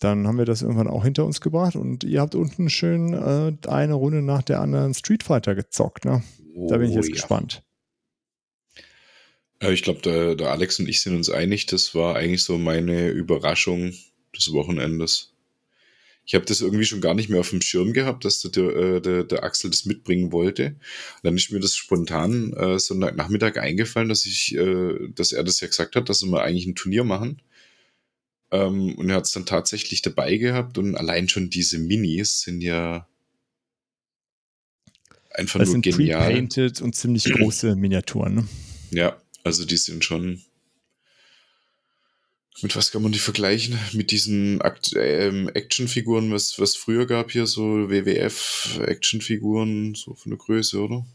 Dann haben wir das irgendwann auch hinter uns gebracht und ihr habt unten schön äh, eine Runde nach der anderen Street Fighter gezockt. Ne? Da bin ich jetzt Oh, ja. gespannt. Ja, ich glaube, der, der Alex und ich sind uns einig, das war eigentlich so meine Überraschung des Wochenendes. Ich habe das irgendwie schon gar nicht mehr auf dem Schirm gehabt, dass der, äh, der, der Axel das mitbringen wollte. Dann ist mir das spontan äh, Sonntagnachmittag eingefallen, dass ich, äh, dass er das ja gesagt hat, dass wir eigentlich ein Turnier machen. Ähm, und er hat es dann tatsächlich dabei gehabt und allein schon diese Minis sind ja einfach Das nur sind genial. pre-painted und ziemlich große Miniaturen. Ne? Ja, also die sind schon. Mit was kann man die vergleichen? Mit diesen Akt ähm, Actionfiguren, was was früher gab hier, so WWF-Actionfiguren, so von der Größe, oder?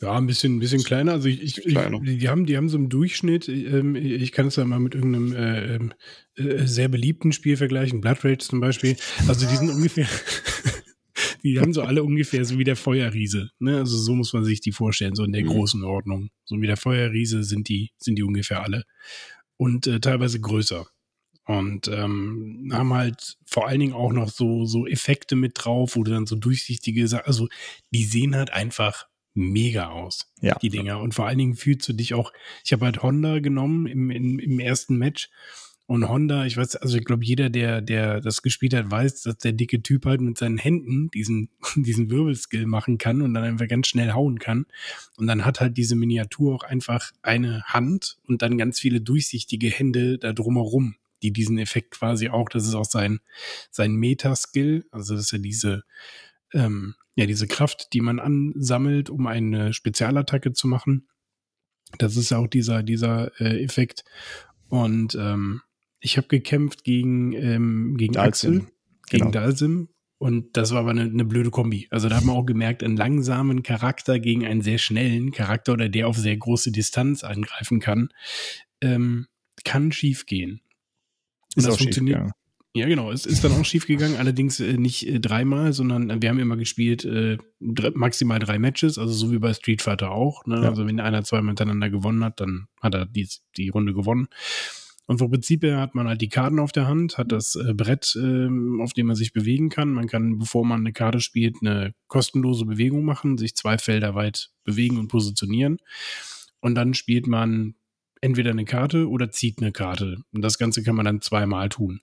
Ja, ein bisschen, ein bisschen kleiner. Also ich, ich, ich Kleiner. die haben, die haben so im Durchschnitt, ähm, ich kann es ja mal mit irgendeinem äh, ähm, äh, sehr beliebten Spiel vergleichen, Blood Rage zum Beispiel. Also die sind ungefähr, die haben so alle ungefähr so wie der Feuerriese. Ne? Also so muss man sich die vorstellen, so in der Mhm. großen Ordnung. So wie der Feuerriese sind die, sind die ungefähr alle. Und äh, teilweise größer. Und ähm, haben halt vor allen Dingen auch noch so, so Effekte mit drauf, wo du dann so durchsichtige, Sa- also die sehen halt einfach mega aus, Ja. die Dinger. Und vor allen Dingen fühlst du dich auch, ich habe halt Honda genommen im, im, im ersten Match. Und Honda, ich weiß, also ich glaube, jeder, der, der das gespielt hat, weiß, dass der dicke Typ halt mit seinen Händen diesen, diesen Wirbelskill machen kann und dann einfach ganz schnell hauen kann. Und dann hat halt diese Miniatur auch einfach eine Hand und dann ganz viele durchsichtige Hände da drumherum, die diesen Effekt quasi auch, das ist auch sein, sein Meta-Skill, also das ist ja diese, ähm, ja, diese Kraft, die man ansammelt, um eine Spezialattacke zu machen. Das ist ja auch dieser, dieser äh, Effekt. Und ähm, ich habe gekämpft gegen, ähm, gegen Dalsim. Axel, gegen Genau. Dalsim. Und das war aber eine, eine blöde Kombi. Also da hat man auch gemerkt, einen langsamen Charakter gegen einen sehr schnellen Charakter oder der auf sehr große Distanz angreifen kann, ähm, kann schief gehen. Und Ist das schief funktioniert, ja, genau. Es ist dann auch schief gegangen, allerdings äh, nicht äh, dreimal, sondern äh, wir haben immer gespielt äh, maximal drei Matches, also so wie bei Street Fighter auch. Ne? Ja. Also wenn einer zweimal miteinander gewonnen hat, dann hat er die, die Runde gewonnen. Und vom Prinzip her hat man halt die Karten auf der Hand, hat das äh, Brett, ähm, auf dem man sich bewegen kann. Man kann, bevor man eine Karte spielt, eine kostenlose Bewegung machen, sich zwei Felder weit bewegen und positionieren. Und dann spielt man entweder eine Karte oder zieht eine Karte. Und das Ganze kann man dann zweimal tun.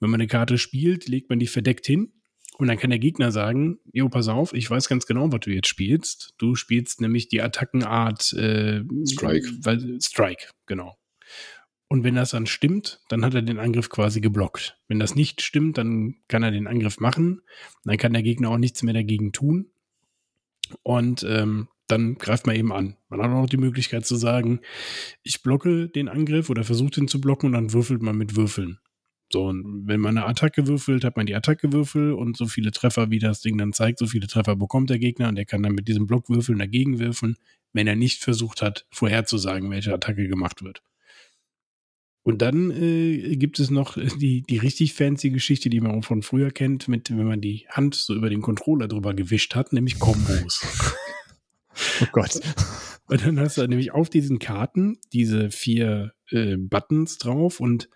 Wenn man eine Karte spielt, legt man die verdeckt hin und dann kann der Gegner sagen, jo, pass auf, ich weiß ganz genau, was du jetzt spielst. Du spielst nämlich die Attackenart äh, Strike. Weil, Strike, genau. Und wenn das dann stimmt, dann hat er den Angriff quasi geblockt. Wenn das nicht stimmt, dann kann er den Angriff machen. Dann kann der Gegner auch nichts mehr dagegen tun. Und ähm, dann greift man eben an. Man hat auch noch die Möglichkeit zu sagen, ich blocke den Angriff oder versuche den zu blocken und dann würfelt man mit Würfeln. So, und wenn man eine Attacke würfelt, hat man die Attacke-Würfel und so viele Treffer, wie das Ding dann zeigt, so viele Treffer bekommt der Gegner und der kann dann mit diesem Blockwürfeln dagegen würfeln, wenn er nicht versucht hat, vorherzusagen, welche Attacke gemacht wird. Und dann äh, gibt es noch die, die richtig fancy Geschichte, die man auch von früher kennt, mit, wenn man die Hand so über den Controller drüber gewischt hat, nämlich Kombos. Oh Gott. Und dann hast du nämlich auf diesen Karten diese vier äh, Buttons drauf und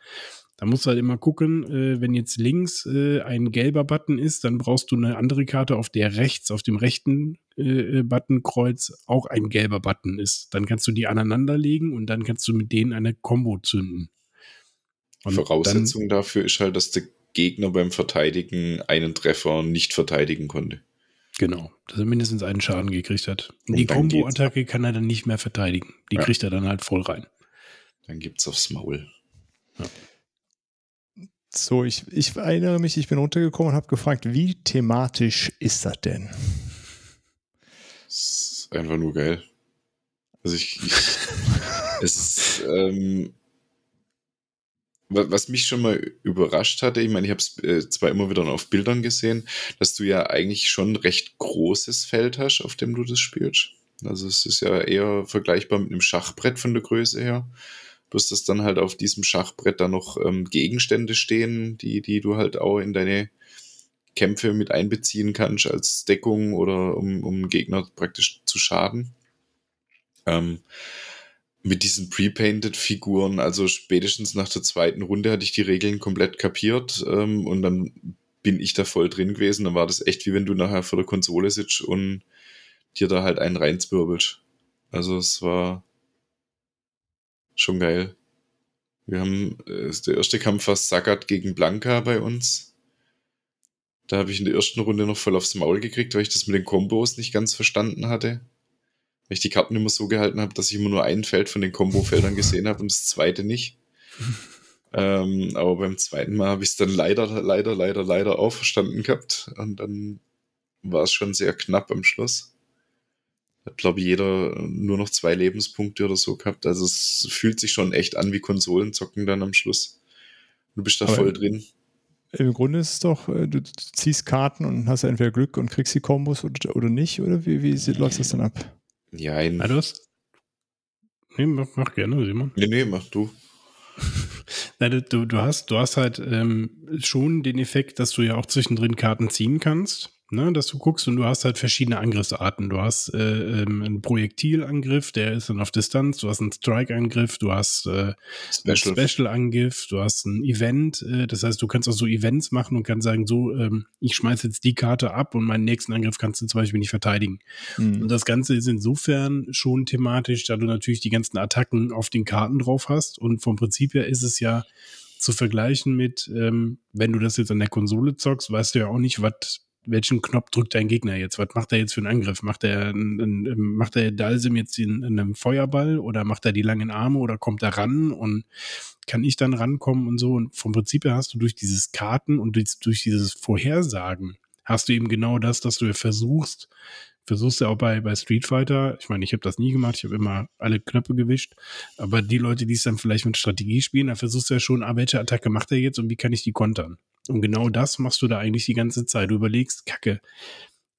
da musst du halt immer gucken, äh, wenn jetzt links äh, ein gelber Button ist, dann brauchst du eine andere Karte, auf der rechts, auf dem rechten äh, Buttonkreuz auch ein gelber Button ist. Dann kannst du die aneinanderlegen und dann kannst du mit denen eine Combo zünden. Und Voraussetzung dafür ist halt, dass der Gegner beim Verteidigen einen Treffer nicht verteidigen konnte. Dann, genau, dass er mindestens einen Schaden gekriegt hat. Und Und die dann geht's. Combo-Attacke kann er dann nicht mehr verteidigen. Die Ja. kriegt er dann halt voll rein. Dann gibt's aufs Maul. So, ich, ich erinnere mich, ich bin runtergekommen und habe gefragt, wie thematisch ist das denn? Das ist einfach nur geil. Also ich, ich es ist, ähm, was mich schon mal überrascht hatte, ich meine, ich habe es äh, zwar immer wieder auf Bildern gesehen, dass du ja eigentlich schon ein recht großes Feld hast, auf dem du das spielst. Also es ist ja eher vergleichbar mit einem Schachbrett von der Größe her. Bloß dass dann halt auf diesem Schachbrett da noch ähm, Gegenstände stehen, die, die du halt auch in deine Kämpfe mit einbeziehen kannst als Deckung oder um, um Gegner praktisch zu schaden. Ähm, mit diesen pre-painted Figuren, also spätestens nach der zweiten Runde hatte ich die Regeln komplett kapiert ähm, und dann bin ich da voll drin gewesen. Dann war das echt wie wenn du nachher vor der Konsole sitzt und dir da halt einen reinzwirbelst. Also es war schon geil. Wir haben, äh, der erste Kampf war Sagat gegen Blanca bei uns. Da habe ich in der ersten Runde noch voll aufs Maul gekriegt, weil ich das mit den Kombos nicht ganz verstanden hatte weil ich die Karten immer so gehalten habe, dass ich immer nur ein Feld von den Combo-Feldern gesehen habe und das zweite nicht. ähm, aber beim zweiten Mal habe ich es dann leider, leider, leider, leider auch verstanden gehabt. Und dann war es schon sehr knapp am Schluss. Hat, glaube ich, jeder nur noch zwei Lebenspunkte oder so gehabt. Also es fühlt sich schon echt an wie Konsolenzocken dann am Schluss. Du bist da aber voll drin. Im Grunde ist es doch, äh, du ziehst Karten und hast entweder Glück und kriegst die Kombos oder, oder nicht, oder wie, wie läuft das dann ab? Ja, ein. Du hast. Nee, mach, mach gerne, Simon. Nee, nee, mach du. Nein, du, du, hast, du hast halt ähm, schon den Effekt, dass du ja auch zwischendrin Karten ziehen kannst ne, dass du guckst und du hast halt verschiedene Angriffsarten. Du hast äh, ähm, einen Projektilangriff, der ist dann auf Distanz, du hast einen Strike-Angriff, du hast äh, Special. einen Special-Angriff, du hast ein Event, äh, das heißt, du kannst auch so Events machen und kannst sagen, so, ähm, ich schmeiße jetzt die Karte ab und meinen nächsten Angriff kannst du zum Beispiel nicht verteidigen. Mhm. Und das Ganze ist insofern schon thematisch, da du natürlich die ganzen Attacken auf den Karten drauf hast und vom Prinzip her ist es ja zu vergleichen mit, ähm, wenn du das jetzt an der Konsole zockst, weißt du ja auch nicht, was welchen Knopf drückt dein Gegner jetzt? Was macht er jetzt für einen Angriff? Macht er, einen, macht er Dalsim jetzt in, in, einem Feuerball oder macht er die langen Arme oder kommt er ran und kann ich dann rankommen und so? Und vom Prinzip her hast du durch dieses Karten und durch, durch dieses Vorhersagen hast du eben genau das, dass du versuchst, versuchst du auch bei, bei Street Fighter, ich meine, ich habe das nie gemacht, ich habe immer alle Knöpfe gewischt, aber die Leute, die es dann vielleicht mit Strategie spielen, da versuchst du ja schon, ah, welche Attacke macht er jetzt und wie kann ich die kontern? Und genau das machst du da eigentlich die ganze Zeit. Du überlegst, Kacke,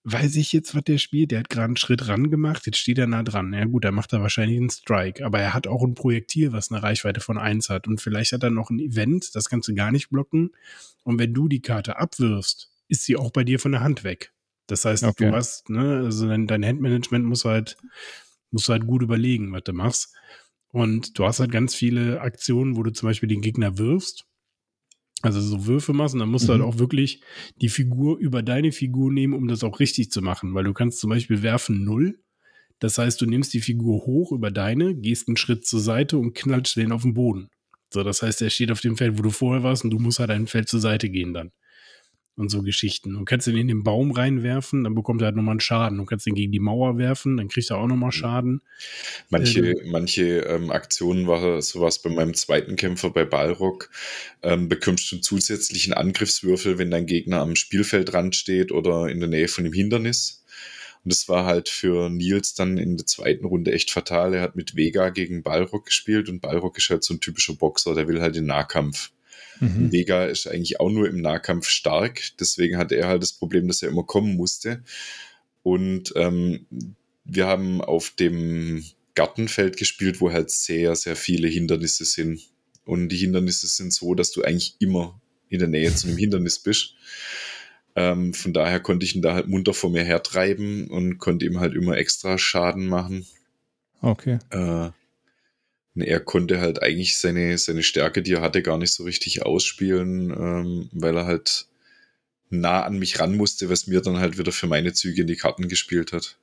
weiß ich jetzt, was der spielt? Der hat gerade einen Schritt ran gemacht, jetzt steht er nah dran. Ja gut, da macht er wahrscheinlich einen Strike, aber er hat auch ein Projektil, was eine Reichweite von 1 hat. Und vielleicht hat er noch ein Event, das kannst du gar nicht blocken. Und wenn du die Karte abwirfst, ist sie auch bei dir von der Hand weg. Das heißt, okay. du hast, ne, also dein, dein Handmanagement muss halt, musst du halt gut überlegen, was du machst. Und du hast halt ganz viele Aktionen, wo du zum Beispiel den Gegner wirfst also so Würfe machst und dann musst mhm. du halt mhm. auch wirklich die Figur über deine Figur nehmen, um das auch richtig zu machen. Weil du kannst zum Beispiel werfen null. Das heißt, du nimmst die Figur hoch über deine, gehst einen Schritt zur Seite und knallst den auf den Boden. So, das heißt, er steht auf dem Feld, wo du vorher warst und du musst halt ein Feld zur Seite gehen dann und so Geschichten. Und kannst ihn in den Baum reinwerfen, dann bekommt er halt nochmal einen Schaden. Du kannst ihn gegen die Mauer werfen, dann kriegt er auch nochmal Schaden. Manche, äh, manche ähm, Aktionen war sowas bei meinem zweiten Kämpfer bei Balrog, ähm, bekommst du zusätzlichen Angriffswürfel, wenn dein Gegner am Spielfeldrand steht oder in der Nähe von dem Hindernis. Und das war halt für Nils dann in der zweiten Runde echt fatal. Er hat mit Vega gegen Balrog gespielt und Balrog ist halt so ein typischer Boxer, der will halt den Nahkampf. Mhm. Vega ist eigentlich auch nur im Nahkampf stark, deswegen hatte er halt das Problem, dass er immer kommen musste. Und ähm, wir haben auf dem Gartenfeld gespielt, wo halt sehr, sehr viele Hindernisse sind. Und die Hindernisse sind so, dass du eigentlich immer in der Nähe zu einem Hindernis bist. Ähm, von daher konnte ich ihn da halt munter vor mir hertreiben und konnte ihm halt immer extra Schaden machen. Okay. Äh, er konnte halt eigentlich seine, seine Stärke, die er hatte, gar nicht so richtig ausspielen, ähm, weil er halt nah an mich ran musste, was mir dann halt wieder für meine Züge in die Karten gespielt hat.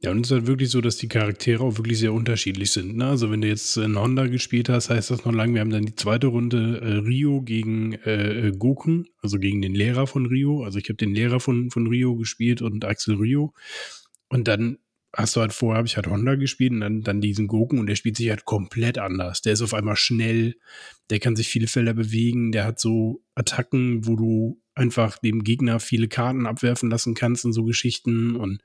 Ja, und es ist halt wirklich so, dass die Charaktere auch wirklich sehr unterschiedlich sind. Ne? Also wenn du jetzt in Honda gespielt hast, heißt das noch lange, wir haben dann die zweite Runde äh, Rio gegen äh, Gokun, also gegen den Lehrer von Rio. Also ich habe den Lehrer von, von Rio gespielt und Axel Rio. Und dann hast du halt vorher, habe ich halt Honda gespielt und dann, dann diesen Goku und der spielt sich halt komplett anders. Der ist auf einmal schnell, der kann sich viele Felder bewegen, der hat so Attacken, wo du einfach dem Gegner viele Karten abwerfen lassen kannst und so Geschichten und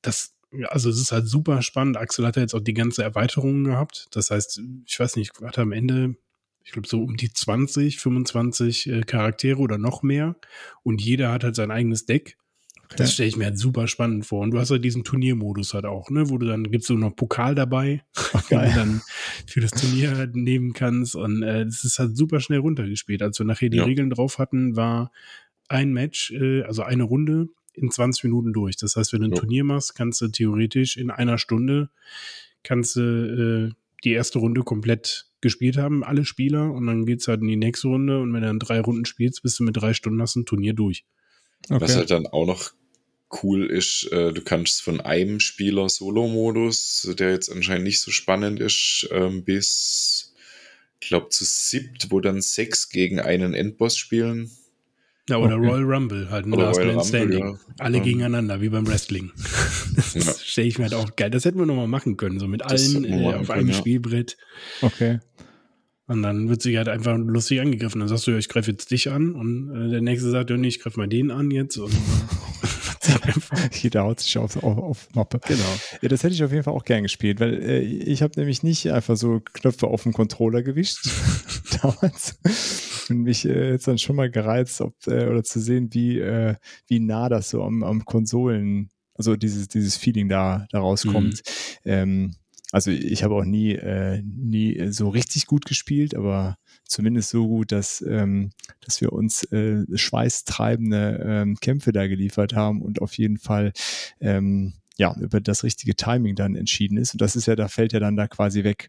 das, also es ist halt super spannend. Axel hat ja jetzt auch die ganze Erweiterung gehabt. Das heißt, ich weiß nicht, hat er am Ende ich glaube, so um die 20, 25 äh, Charaktere oder noch mehr. Und jeder hat halt sein eigenes Deck. Das stelle ich mir halt super spannend vor. Und du hast halt diesen Turniermodus halt auch, ne, wo du dann gibst du noch Pokal dabei, Ach, wo du geil. dann für das Turnier halt nehmen kannst. Und äh, das ist halt super schnell runtergespielt. Als wir nachher die Ja. Regeln drauf hatten, war ein Match, äh, also eine Runde in 20 Minuten durch. Das heißt, wenn du ein Ja. Turnier machst, kannst du theoretisch in einer Stunde kannst du äh, die erste Runde komplett gespielt haben, alle Spieler, und dann geht's halt in die nächste Runde und wenn du dann drei Runden spielst, bist du mit drei Stunden hast du ein Turnier durch. Was Okay. halt dann auch noch cool ist, äh, du kannst von einem Spieler Solo-Modus, der jetzt anscheinend nicht so spannend ist, ähm, bis, ich glaube, zu siebt, wo dann sechs gegen einen Endboss spielen. Ja, oder Okay. Royal Rumble, halt ein Oder Last Royal Man Rumble, Standing. ja. Alle Ja. gegeneinander, wie beim Wrestling. Das Ja. stelle ich mir halt auch geil. Das hätten wir nochmal machen können, so mit Das allen äh, auf können, einem ja. Spielbrett. Okay. Und dann wird sich halt einfach lustig angegriffen. Dann sagst du, ja, ich greife jetzt dich an und äh, der nächste sagt, ja, nee, ich greife mal den an jetzt. Und Jeder haut sich auf, auf, auf Mappe. genau. Ja, das hätte ich auf jeden Fall auch gern gespielt, weil äh, ich habe nämlich nicht einfach so Knöpfe auf dem Controller gewischt damals. Und mich äh, jetzt dann schon mal gereizt, ob, äh, oder zu sehen, wie, äh, wie nah das so am, am Konsolen, also dieses, dieses Feeling da, da rauskommt. Ähm, also ich habe auch nie, äh, nie so richtig gut gespielt, aber zumindest so gut, dass, ähm, dass wir uns äh, schweißtreibende ähm, Kämpfe da geliefert haben und auf jeden Fall ähm, ja über das richtige Timing dann entschieden ist. Und das ist ja, da fällt ja dann da quasi weg.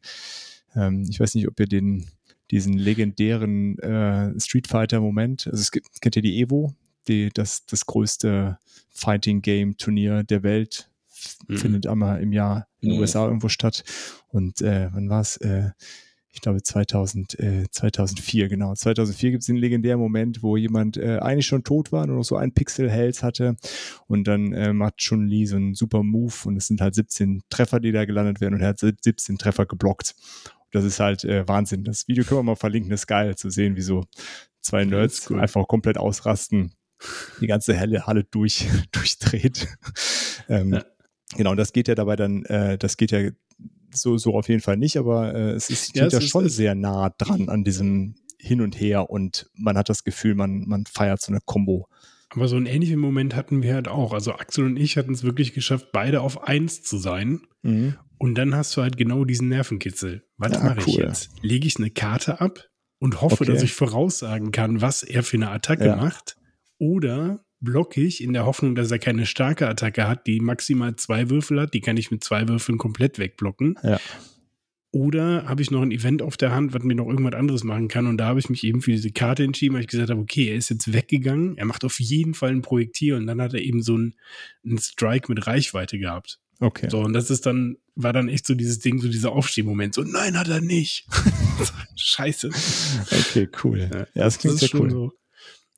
Ähm, ich weiß nicht, ob ihr den diesen legendären äh, Street Fighter Moment, also es gibt, kennt ihr die Evo, die, das, das größte Fighting Game Turnier der Welt, Mhm. findet einmal im Jahr in den Mhm. USA irgendwo statt. Und äh, wann war es? Äh, ich glaube 2000, äh, 2004, genau. 2004 gibt es den legendären Moment, wo jemand äh, eigentlich schon tot war, nur noch so ein Pixel Health hatte und dann äh, macht Chun Li so einen super Move und es sind halt 17 Treffer, die da gelandet werden und er hat 17 Treffer geblockt. Das ist halt äh, Wahnsinn. Das Video können wir mal verlinken, das ist geil zu sehen, wie so zwei Nerds cool. einfach komplett ausrasten, die ganze Halle, Halle durch, durchdreht. ähm, Ja. Genau, das geht ja dabei dann, äh, das geht ja so, so auf jeden Fall nicht, aber äh, es ist, Ja, ja, es ist- schon es- sehr nah dran an diesem Hin und Her und man hat das Gefühl, man, man feiert so eine Combo. Aber so einen ähnlichen Moment hatten wir halt auch. Also Axel und ich hatten es wirklich geschafft, beide auf eins zu sein. Mhm. Und dann hast du halt genau diesen Nervenkitzel. Was Ja, mache ich cool. jetzt? Lege ich eine Karte ab und hoffe, Okay. dass ich voraussagen kann, was er für eine Attacke Ja. macht? Oder blocke ich in der Hoffnung, dass er keine starke Attacke hat, die maximal zwei Würfel hat, die kann ich mit zwei Würfeln komplett wegblocken. Ja. Oder habe ich noch ein Event auf der Hand, was mir noch irgendwas anderes machen kann? Und da habe ich mich eben für diese Karte entschieden, weil ich gesagt habe, okay, er ist jetzt weggegangen, er macht auf jeden Fall ein Projektil und dann hat er eben so einen, einen Strike mit Reichweite gehabt. Okay. So, und das ist dann, war dann echt so dieses Ding, so dieser Aufstehmoment. So, nein, hat er nicht. Scheiße. Okay, cool. Ja, das klingt ist sehr cool. so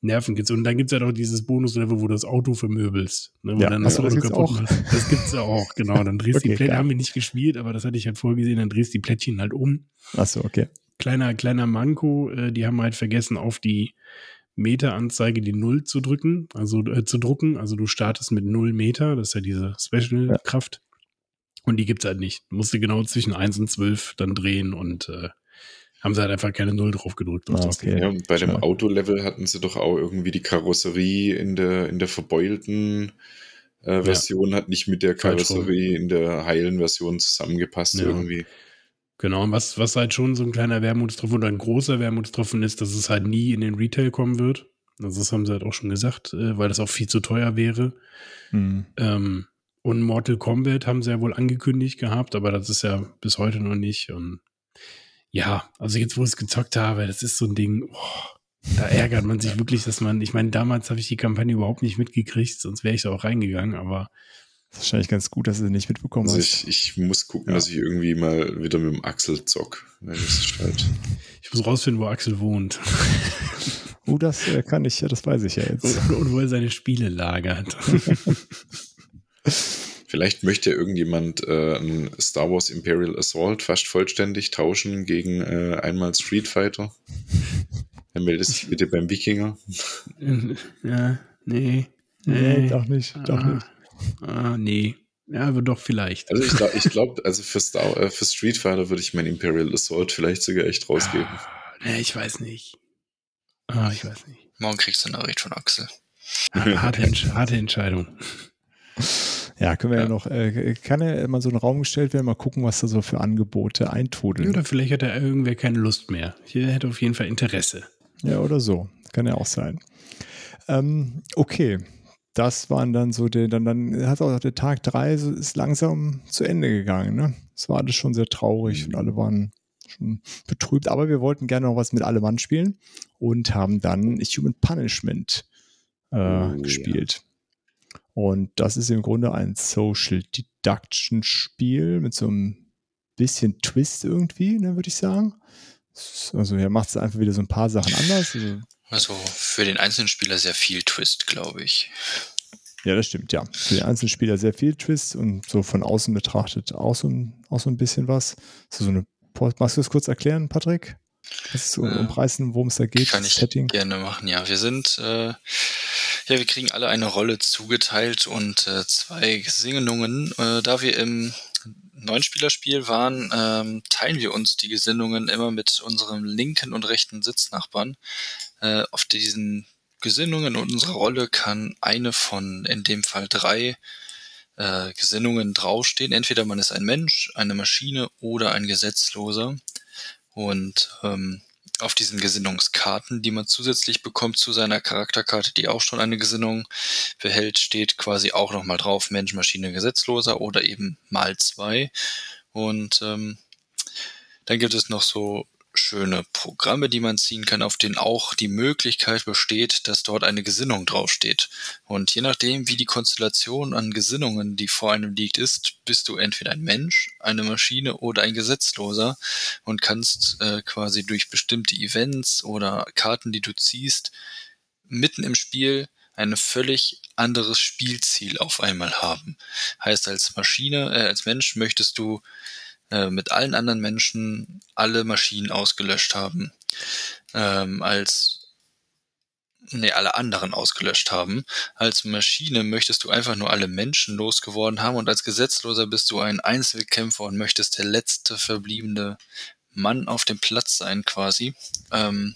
Nervenkitzel. Und dann gibt's ja doch dieses Bonuslevel, wo du das Auto vermöbelst. Ne, wo Ja, dann achso, das Auto gibt's kaputt auch. machst. Das gibt's ja auch, genau. Dann drehst Okay, die Plättchen, haben wir nicht gespielt, aber das hatte ich halt vorgesehen, dann drehst die Plättchen halt um. Achso, okay. Kleiner, kleiner Manko, äh, die haben halt vergessen, auf die Meteranzeige die Null zu drücken, also äh, zu drucken. Also du startest mit Null Meter, das ist ja diese Special-Kraft. Und die gibt's halt nicht. Du musst du genau zwischen 1 und 12 dann drehen und äh, haben sie halt einfach keine Null drauf gedrückt. Ah, okay. Ja, und bei dem. Autolevel hatten sie doch auch irgendwie die Karosserie in der, in der verbeulten äh, Version hat nicht mit der. Karosserie in der heilen Version zusammengepasst Ja. irgendwie. Genau, und was, was halt schon so ein kleiner Wermutstropfen oder ein großer Wermutstropfen ist, dass es halt nie in den Retail kommen wird. Also das haben sie halt auch schon gesagt, äh, weil das auch viel zu teuer wäre. Hm. Ähm, und Mortal Kombat haben sie ja wohl angekündigt gehabt, aber das ist ja bis heute noch nicht. Und ja, also jetzt, wo ich es gezockt habe, das ist so ein Ding, oh, da ärgert man sich wirklich, dass man, ich meine, damals habe ich die Kampagne überhaupt nicht mitgekriegt, sonst wäre ich da auch reingegangen, aber Das ist wahrscheinlich ganz gut, dass du nicht mitbekommen Also hast. ich, ich muss gucken, Ja. dass ich irgendwie mal wieder mit dem Axel zock. Halt, ich muss rausfinden, wo Axel wohnt Oh, das äh, kann ich, ja, das weiß ich ja jetzt. und, und wo er seine Spiele lagert. vielleicht möchte irgendjemand äh, ein Star Wars Imperial Assault fast vollständig tauschen gegen äh, einmal Street Fighter. Dann melde sich bitte beim Wikinger. ja, nee. Nee, doch nicht, doch ah, nicht. Ah, nee. Ja, aber doch vielleicht. Also ich glaube, ich glaub, also für, Star, äh, für Street Fighter würde ich mein Imperial Assault vielleicht sogar echt rausgeben. Ah, Ja, ich weiß nicht. Ah, ich weiß nicht. Morgen kriegst du eine Nachricht von Axel. Harte, Entsch harte Entscheidung. Ja, können wir ja, Ja. noch, äh, kann ja mal so in den Raum gestellt werden, mal gucken, was da so für Angebote eintrudeln. Oder vielleicht hat er irgendwer keine Lust mehr. Hier hätte auf jeden Fall Interesse. Ja, oder so. Kann ja auch sein. Ähm, okay. Das waren dann so der, dann, dann hat auch der Tag drei so, ist langsam zu Ende gegangen, ne? Es war alles schon sehr traurig und alle waren schon betrübt, aber wir wollten gerne noch was mit alle Mann spielen und haben dann Human Punishment äh, Oh, gespielt. Und das ist im Grunde ein Social Deduction Spiel mit so einem bisschen Twist irgendwie, ne, würde ich sagen. Also er macht es einfach wieder so ein paar Sachen anders. Also, Also für den einzelnen Spieler sehr viel Twist, glaube ich. ja, das stimmt, ja. Für den einzelnen Spieler sehr viel Twist und so von außen betrachtet auch so ein, auch so ein bisschen was. So, so eine, magst du das kurz erklären, Patrick? Was ist so Äh, umreißen, worum es da geht? Kann ich Setting? gerne machen, ja. Wir sind, äh, ja, wir kriegen alle eine Rolle zugeteilt und äh, zwei Gesinnungen. Äh, da wir im Neunspielerspiel waren, ähm, teilen wir uns die Gesinnungen immer mit unserem linken und rechten Sitznachbarn. Äh, auf diesen Gesinnungen und unserer Rolle kann eine von, in dem Fall drei, äh, Gesinnungen draufstehen. Entweder man ist ein Mensch, eine Maschine oder ein Gesetzloser. Und ähm, auf diesen Gesinnungskarten, die man zusätzlich bekommt zu seiner Charakterkarte, die auch schon eine Gesinnung behält, steht quasi auch nochmal drauf Mensch, Maschine, Gesetzloser oder eben mal zwei. Und ähm, dann gibt es noch so schöne Programme, die man ziehen kann, auf denen auch die Möglichkeit besteht, dass dort eine Gesinnung draufsteht. Und je nachdem, wie die Konstellation an Gesinnungen, die vor einem liegt, ist, bist du entweder ein Mensch, eine Maschine oder ein Gesetzloser und kannst äh, quasi durch bestimmte Events oder Karten, die du ziehst, mitten im Spiel ein völlig anderes Spielziel auf einmal haben. Heißt, als Maschine, äh, als Mensch möchtest du äh, mit allen anderen Menschen alle Maschinen ausgelöscht haben. Ähm, als nee, alle anderen ausgelöscht haben. Als Maschine möchtest du einfach nur alle Menschen losgeworden haben und als Gesetzloser bist du ein Einzelkämpfer und möchtest der letzte verbliebene Mann auf dem Platz sein quasi. Ähm,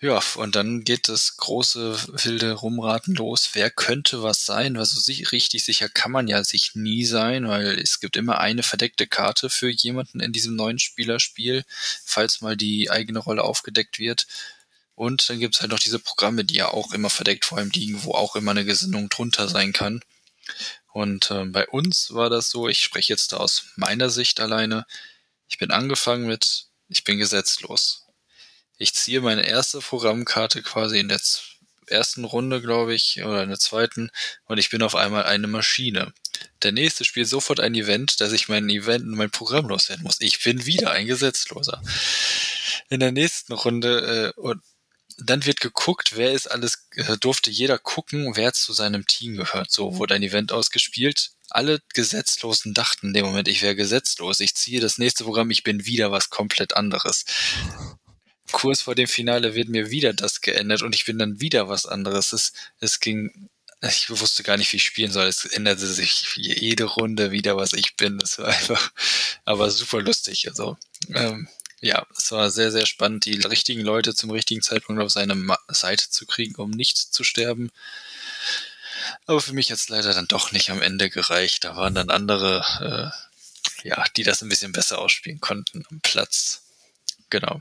ja, und dann geht das große wilde Rumraten los. Wer könnte was sein? Also sich, richtig sicher kann man ja sich nie sein, weil es gibt immer eine verdeckte Karte für jemanden in diesem neuen Spielerspiel, falls mal die eigene Rolle aufgedeckt wird. Und dann gibt's halt noch diese Programme, die ja auch immer verdeckt vor allem liegen, wo auch immer eine Gesinnung drunter sein kann. Und ähm, bei uns war das so, ich spreche jetzt da aus meiner Sicht alleine. Ich bin angefangen mit, ich bin gesetzlos. Ich ziehe meine erste Programmkarte quasi in der ersten Runde, glaube ich, oder in der zweiten, und ich bin auf einmal eine Maschine. Der nächste spielt sofort ein Event, dass ich mein Event und mein Programm loswerden muss. Ich bin wieder ein Gesetzloser. In der nächsten Runde, äh, und dann wird geguckt, wer ist alles, äh, durfte jeder gucken, wer zu seinem Team gehört. So wurde ein Event ausgespielt. Alle Gesetzlosen dachten in dem Moment, ich wäre gesetzlos. Ich ziehe das nächste Programm, ich bin wieder was komplett anderes. Kurz vor dem Finale wird mir wieder das geändert und ich bin dann wieder was anderes. Es, es ging, ich wusste gar nicht, wie ich spielen soll. Es änderte sich jede Runde wieder, was ich bin. Das war einfach, aber super lustig. Also, ähm, ja, es war sehr, sehr spannend, die richtigen Leute zum richtigen Zeitpunkt auf seine Seite zu kriegen, um nicht zu sterben. Aber für mich hat es leider dann doch nicht am Ende gereicht. Da waren dann andere, äh, ja, die das ein bisschen besser ausspielen konnten am Platz. Genau.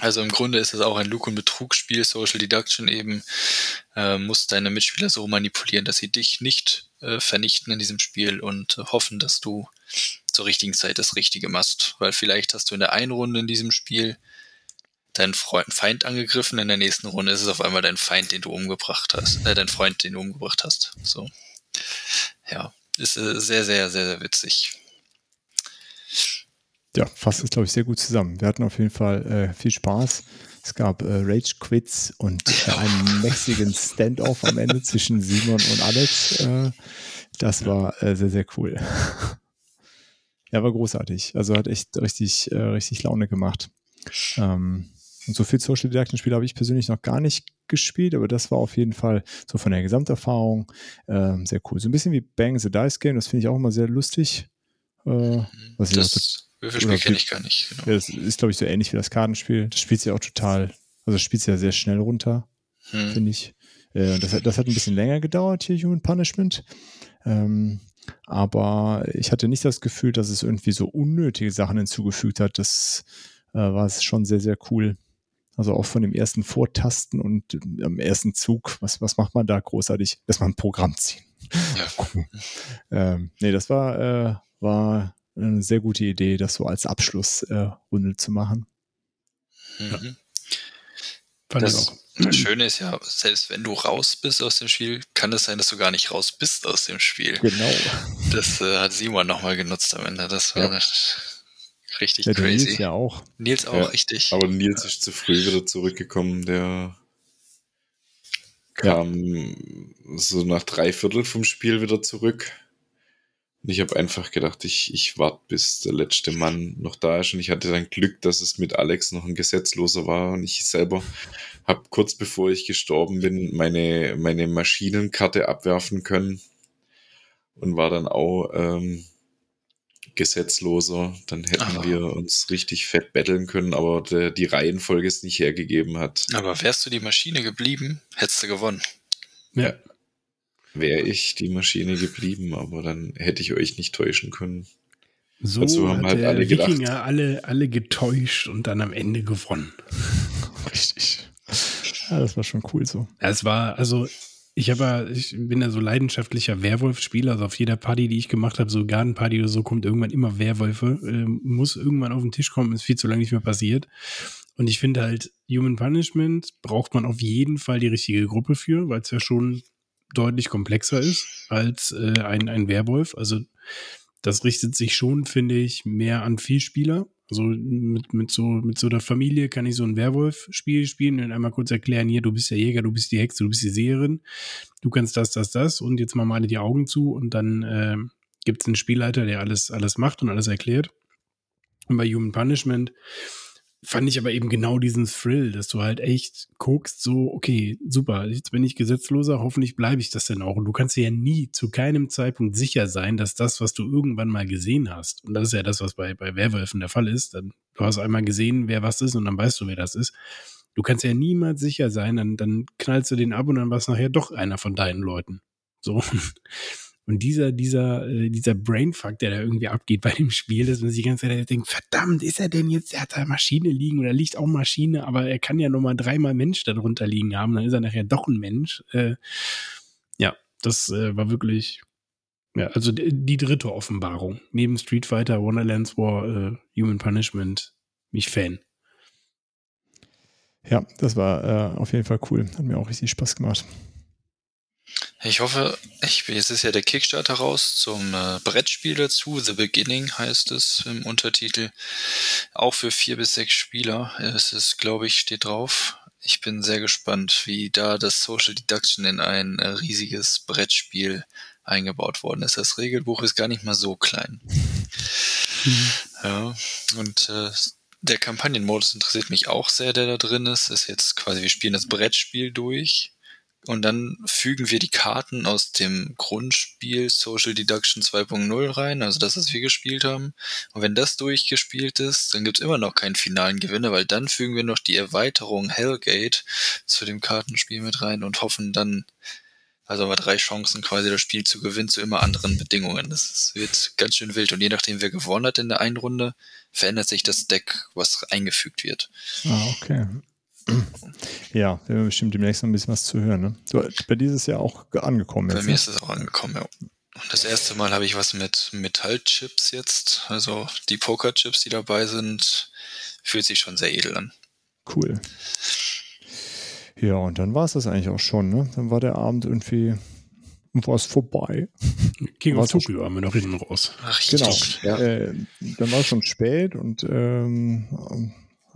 Also im Grunde ist es auch ein Lug- und Betrugsspiel, Social Deduction eben, äh, muss deine Mitspieler so manipulieren, dass sie dich nicht äh, vernichten in diesem Spiel und äh, hoffen, dass du zur richtigen Zeit das Richtige machst. Weil vielleicht hast du in der einen Runde in diesem Spiel deinen Freund, Feind angegriffen, in der nächsten Runde ist es auf einmal dein Feind, den du umgebracht hast, äh, dein Freund, den du umgebracht hast. So. Ja, ist äh, sehr, sehr, sehr, sehr witzig. Ja, fasst es, glaube ich, sehr gut zusammen. Wir hatten auf jeden Fall äh, viel Spaß. Es gab äh, Rage-Quits und äh, einen mächtigen Standoff am Ende zwischen Simon und Alex. Äh, das war äh, sehr, sehr cool. ja, war großartig. Also hat echt richtig, äh, richtig Laune gemacht. Ähm, und so viel Social Deduction Spiele habe ich persönlich noch gar nicht gespielt, aber das war auf jeden Fall so von der Gesamterfahrung ähm, sehr cool. So ein bisschen wie Bang the Dice Game, das finde ich auch immer sehr lustig. Äh, was ich auch Das Würfelspiel kenne ich gar nicht. Genau. Ja, das ist, glaube ich, so ähnlich wie das Kartenspiel. Das spielt ja auch total, also spielt ja sehr schnell runter, Hm. finde ich. Äh, das, hat- das hat ein bisschen länger gedauert, hier Human Punishment. Ähm, aber ich hatte nicht das Gefühl, dass es irgendwie so unnötige Sachen hinzugefügt hat. Das äh, war es schon sehr, sehr cool. Also auch von dem ersten Vortasten und äh, am ersten Zug, was, was macht man da großartig? Erstmal ein Programm ziehen. Ja. Ähm, nee, das war, äh, war eine sehr gute Idee, das so als Abschlussrunde äh, zu machen. Mhm. Fand ich Das, auch. das Schöne ist ja, selbst wenn du raus bist aus dem Spiel, kann es sein, dass du gar nicht raus bist aus dem Spiel. Genau. Das äh, hat Simon nochmal genutzt am Ende. Das war Ja. richtig Ja, crazy. Nils ja auch. Nils auch, Ja, richtig. Aber Nils ist zu früh wieder zurückgekommen. Der kam so nach drei Viertel vom Spiel wieder zurück. Ich habe einfach gedacht, ich, ich warte, bis der letzte Mann noch da ist. Und ich hatte dann Glück, dass es mit Alex noch ein Gesetzloser war. Und ich selber habe kurz bevor ich gestorben bin, meine, meine Maschinenkarte abwerfen können. Und war dann auch ähm, Gesetzloser. Dann hätten Aber- wir uns richtig fett betteln können, aber der, die Reihenfolge es nicht hergegeben hat. Aber wärst du die Maschine geblieben, hättest du gewonnen. Ja. Wäre ich die Maschine geblieben, aber dann hätte ich euch nicht täuschen können. So Dazu haben hat halt alle gedacht. Wikinger alle, alle getäuscht und dann am Ende gewonnen. Richtig. Ja, das war schon cool so. Ja, Es war, also ich habe ja, ich bin ja so leidenschaftlicher Werwolf-Spieler, also auf jeder Party, die ich gemacht habe, so Gartenparty oder so, kommt irgendwann immer Werwölfe, ähm, muss irgendwann auf den Tisch kommen, ist viel zu lange nicht mehr passiert. Und ich finde halt, Human Punishment braucht man auf jeden Fall die richtige Gruppe für, weil es ja schon deutlich komplexer ist als äh, ein, ein Werwolf. Also das richtet sich schon, finde ich, mehr an Vielspieler. Also mit, mit, so, mit so der Familie kann ich so ein Werwolf-Spiel spielen und einmal kurz erklären, hier, du bist der Jäger, du bist die Hexe, du bist die Seherin, du kannst das, das, das und jetzt mal mal alle die Augen zu und dann äh, gibt es einen Spielleiter, der alles, alles macht und alles erklärt. Und bei Human Punishment fand ich aber eben genau diesen Thrill, dass du halt echt guckst, so, okay, super, jetzt bin ich Gesetzloser, hoffentlich bleibe ich das denn auch. Und du kannst dir ja nie zu keinem Zeitpunkt sicher sein, dass das, was du irgendwann mal gesehen hast, und das ist ja das, was bei, bei Werwölfen der Fall ist, dann, du hast einmal gesehen, wer was ist und dann weißt du, wer das ist. Du kannst ja niemals sicher sein, dann, dann knallst du den ab und dann war es nachher doch einer von deinen Leuten. So. Und dieser, dieser, äh, dieser Brainfuck, der da irgendwie abgeht bei dem Spiel, dass man sich die ganze Zeit denkt, verdammt, ist er denn jetzt, er hat da Maschine liegen oder liegt auch Maschine, aber er kann ja nochmal dreimal Mensch darunter liegen haben, dann ist er nachher doch ein Mensch. Äh, ja, das äh, war wirklich, ja, also die, die dritte Offenbarung. Neben Street Fighter, Wonderlands War, äh, Human Punishment, mich Fan. Ja, das war äh, auf jeden Fall cool. Hat mir auch richtig Spaß gemacht. Ich hoffe, ich, jetzt ist ja der Kickstarter raus zum äh, Brettspiel dazu. The Beginning heißt es im Untertitel. Auch für vier bis sechs Spieler. Es ist, glaube ich, steht drauf. Ich bin sehr gespannt, wie da das Social Deduction in ein äh, riesiges Brettspiel eingebaut worden ist. Das Regelbuch ist gar nicht mal so klein. Ja, und äh, der Kampagnenmodus interessiert mich auch sehr, der da drin ist. Ist jetzt quasi, wir spielen das Brettspiel durch und dann fügen wir die Karten aus dem Grundspiel Social Deduction 2.0 rein, also das, was wir gespielt haben. Und wenn das durchgespielt ist, dann gibt's immer noch keinen finalen Gewinner, weil dann fügen wir noch die Erweiterung Hellgate zu dem Kartenspiel mit rein und hoffen dann, also haben wir drei Chancen quasi das Spiel zu gewinnen zu immer anderen Bedingungen. Das wird ganz schön wild. Und je nachdem, wer gewonnen hat in der einen Runde, verändert sich das Deck, was eingefügt wird. Ah, okay. Ja, wir haben bestimmt demnächst noch ein bisschen was zu hören. Ne? Du, bei dieses Jahr auch ge- angekommen Bei jetzt. mir ne? ist es auch angekommen, ja. Und das erste Mal habe ich was mit Metallchips jetzt. Also die Pokerchips, die dabei sind, fühlt sich schon sehr edel an. Cool. Ja, und dann war es das eigentlich auch schon. Ne? Dann war der Abend irgendwie war es vorbei. King of Tokyo haben wir noch hinten raus. Ach, Genau. Ja. Äh, dann war es schon spät und ähm,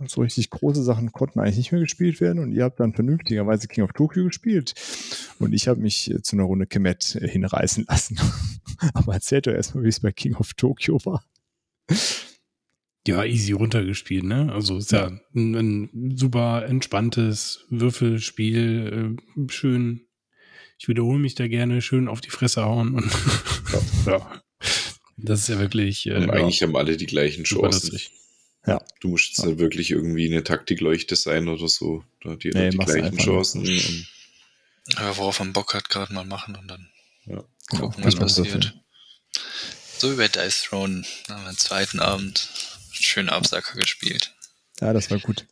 so richtig große Sachen konnten eigentlich nicht mehr gespielt werden und ihr habt dann vernünftigerweise King of Tokyo gespielt und ich habe mich äh, zu einer Runde Kemet äh, hinreißen lassen. Aber erzählt doch erstmal, wie es bei King of Tokyo war. Ja, easy runtergespielt, ne? Also ist ja, ein, ein super entspanntes Würfelspiel, äh, schön. Ich wiederhole mich da gerne, schön auf die Fresse hauen und ja. Das ist ja wirklich. Äh, eigentlich haben alle die gleichen Chancen. lustig. Du musst jetzt nicht wirklich irgendwie eine Taktikleuchte sein oder so. Da hat jeder Nee, die gleichen. Chancen. Und Aber worauf man Bock hat, gerade mal machen und dann Ja. gucken, Ja, was passiert. So wie bei Dice Throne am zweiten Abend schön Absacker gespielt. Ja, das war gut.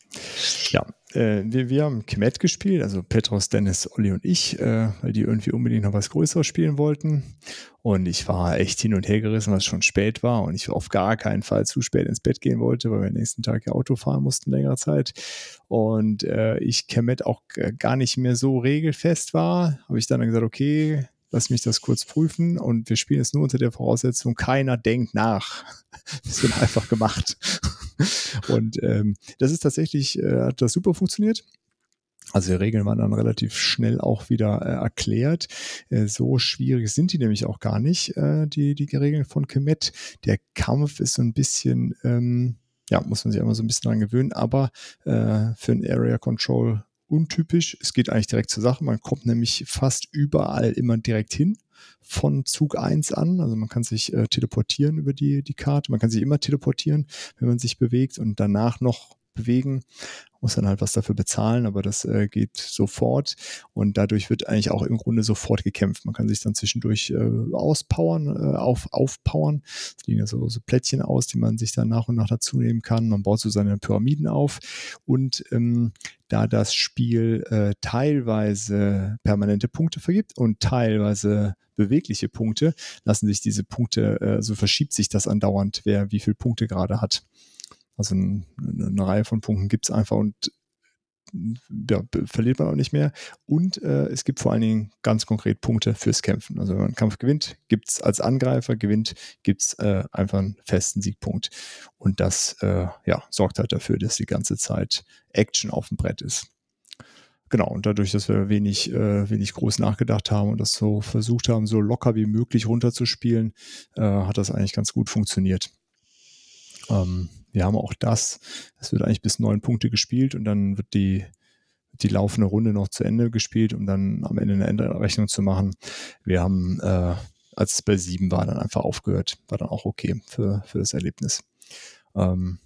Ja, äh, wir, wir haben Kemet gespielt, also Petros, Dennis, Olli und ich, äh, weil die irgendwie unbedingt noch was Größeres spielen wollten. Und ich war echt hin und her gerissen, weil es schon spät war und ich auf gar keinen Fall zu spät ins Bett gehen wollte, weil wir am nächsten Tag ja Auto fahren mussten längere Zeit. Und äh, ich Kemet auch gar nicht mehr so regelfest war, habe ich dann gesagt, okay, lass mich das kurz prüfen und wir spielen es nur unter der Voraussetzung, keiner denkt nach. Das wird einfach gemacht. Und ähm, das ist tatsächlich, äh, hat das super funktioniert. Also die Regeln waren dann relativ schnell auch wieder äh, erklärt. Äh, so schwierig sind die nämlich auch gar nicht, äh, die, die Regeln von Kemet. Der Kampf ist so ein bisschen, ähm, ja, muss man sich immer so ein bisschen dran gewöhnen, aber äh, für ein Area Control untypisch. Es geht eigentlich direkt zur Sache. Man kommt nämlich fast überall immer direkt hin von Zug 1 an. Also man kann sich äh, teleportieren über die, die Karte. Man kann sich immer teleportieren, wenn man sich bewegt und danach noch bewegen. Muss dann halt was dafür bezahlen, aber das äh, geht sofort und dadurch wird eigentlich auch im Grunde sofort gekämpft. Man kann sich dann zwischendurch äh, auspowern, äh, auf, aufpowern. Es liegen ja so, so Plättchen aus, die man sich dann nach und nach dazu nehmen kann. Man baut so seine Pyramiden auf und ähm, da das Spiel äh, teilweise permanente Punkte vergibt und teilweise bewegliche Punkte, lassen sich diese Punkte, äh, so verschiebt sich das andauernd, wer wie viele Punkte gerade hat. Also ein, eine Reihe von Punkten gibt es einfach und ja, verliert man auch nicht mehr. Und äh, es gibt vor allen Dingen ganz konkret Punkte fürs Kämpfen. Also wenn man einen Kampf gewinnt, gibt es als Angreifer gewinnt, gibt es äh, einfach einen festen Siegpunkt. Und das äh, ja, sorgt halt dafür, dass die ganze Zeit Action auf dem Brett ist. Genau, und dadurch, dass wir wenig, äh, wenig groß nachgedacht haben und das so versucht haben, so locker wie möglich runterzuspielen, äh, hat das eigentlich ganz gut funktioniert. Ähm, wir haben auch das, es wird eigentlich bis neun Punkte gespielt und dann wird die, die laufende Runde noch zu Ende gespielt, um dann am Ende eine Endrechnung zu machen. Wir haben, äh, als es bei sieben war, dann einfach aufgehört. War dann auch okay für, für das Erlebnis. Ähm,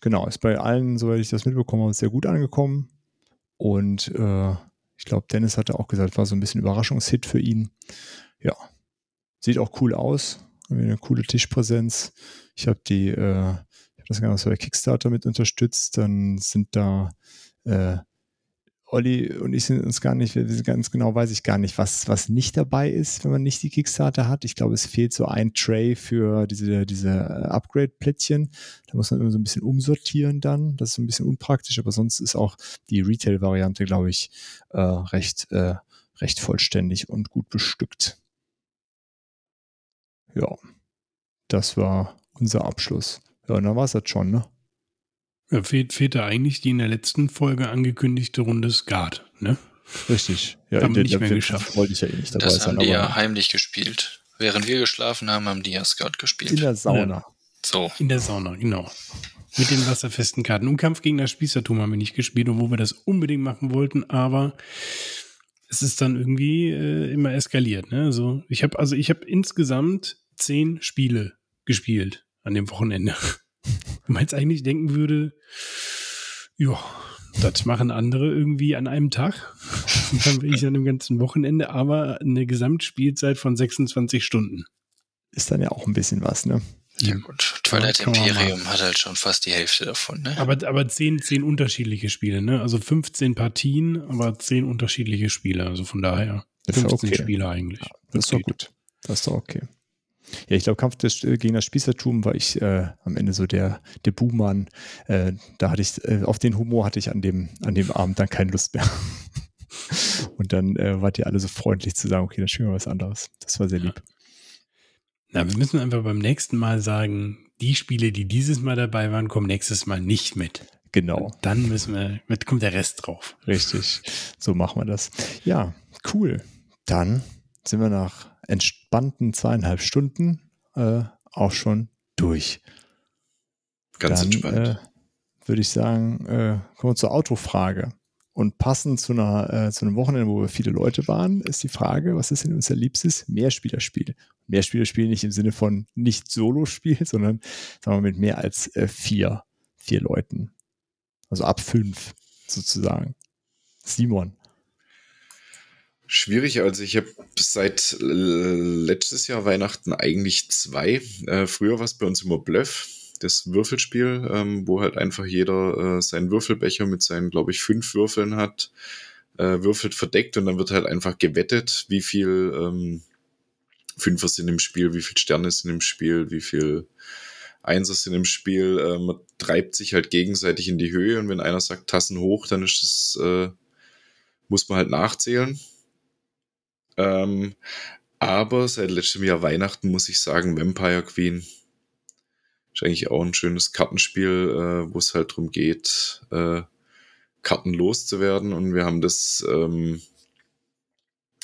genau, ist bei allen, soweit ich das mitbekommen habe, sehr gut angekommen. Und äh, ich glaube, Dennis hatte auch gesagt, war so ein bisschen Überraschungshit für ihn. Ja, sieht auch cool aus. Irgendwie Eine coole Tischpräsenz. Ich habe die, äh, ich habe das Ganze bei Kickstarter mit unterstützt. Dann sind da äh, Olli und ich sind uns gar nicht, wir sind ganz genau weiß ich gar nicht, was, was nicht dabei ist, wenn man nicht die Kickstarter hat. Ich glaube, es fehlt so ein Tray für diese, diese äh, Upgrade-Plättchen. Da muss man immer so ein bisschen umsortieren dann. Das ist so ein bisschen unpraktisch, aber sonst ist auch die Retail-Variante, glaube ich, äh, recht, äh, recht vollständig und gut bestückt. Ja, das war unser Abschluss. Ja, und dann war es das schon, ne? Ja, fehlt, fehlt da eigentlich die in der letzten Folge angekündigte Runde Skat, ne? Richtig. Ja, Haben wir in nicht der- mehr geschafft. Wollte ich ja eh nicht dabei Das sein, haben die ja heimlich gespielt. Während wir geschlafen haben, haben die ja Scout in gespielt. der Sauna. So. In der Sauna, genau. Mit den wasserfesten Karten. Und Kampf gegen das Spießertum haben wir nicht gespielt, obwohl wir das unbedingt machen wollten, aber es ist dann irgendwie äh, immer eskaliert. Ne? Also ich habe also ich habe insgesamt zehn Spiele gespielt an dem Wochenende. Wenn man jetzt eigentlich denken würde, ja, das machen andere irgendwie an einem Tag. Und dann bin ich an dem ganzen Wochenende, aber eine Gesamtspielzeit von 26 Stunden. Ist dann ja auch ein bisschen was, ne? Ja gut. Twilight Imperium hat halt schon fast die Hälfte davon, ne? Aber, aber zehn, zehn unterschiedliche Spiele, ne? Also 15 Partien, aber zehn unterschiedliche Spiele. Also von daher Das ist 15 okay. Spiele eigentlich. Das ist doch gut. Das ist doch okay. Ja, ich glaube, Kampf des, äh, gegen das Spießertum war ich äh, am Ende so der, der Buhmann. Äh, da hatte ich, äh, auf den Humor hatte ich an dem, an dem Abend dann keine Lust mehr. Und dann äh, wart ihr alle so freundlich zu sagen, okay, dann spielen wir was anderes. Das war sehr lieb. Na, wir müssen einfach beim nächsten Mal sagen, die Spiele, die dieses Mal dabei waren, kommen nächstes Mal nicht mit. Genau, Dann müssen wir, mit kommt der Rest drauf. richtig. So machen wir das. Ja, cool. Dann sind wir nach entspannten zweieinhalb Stunden äh, auch schon durch. Ganz dann entspannt. äh, würde ich sagen, äh, kommen wir zur Autofrage. Und passend zu, einer, äh, zu einem Wochenende, wo wir viele Leute waren, ist die Frage, was ist denn unser liebstes Mehrspielerspiel? Mehrspielerspiel nicht im Sinne von nicht Solo-Spiel, sondern sagen wir mit mehr als äh, vier, vier Leuten. Also ab fünf sozusagen. Simon. Schwierig, also ich habe seit letztes Jahr Weihnachten eigentlich zwei. Äh, früher war es bei uns immer Bluff, das Würfelspiel, ähm, wo halt einfach jeder äh, seinen Würfelbecher mit seinen, glaube ich, fünf Würfeln hat, äh, würfelt verdeckt und dann wird halt einfach gewettet, wie viel ähm, Fünfer sind im Spiel, wie viel Sterne sind im Spiel, wie viel Einser sind im Spiel. Äh, man treibt sich halt gegenseitig in die Höhe und wenn einer sagt Tassen hoch, dann ist es, äh, muss man halt nachzählen. Ähm, aber seit letztem Jahr Weihnachten muss ich sagen, Vampire Queen ist eigentlich auch ein schönes Kartenspiel, äh, wo es halt darum geht, äh, Karten loszuwerden. Und wir haben das ähm,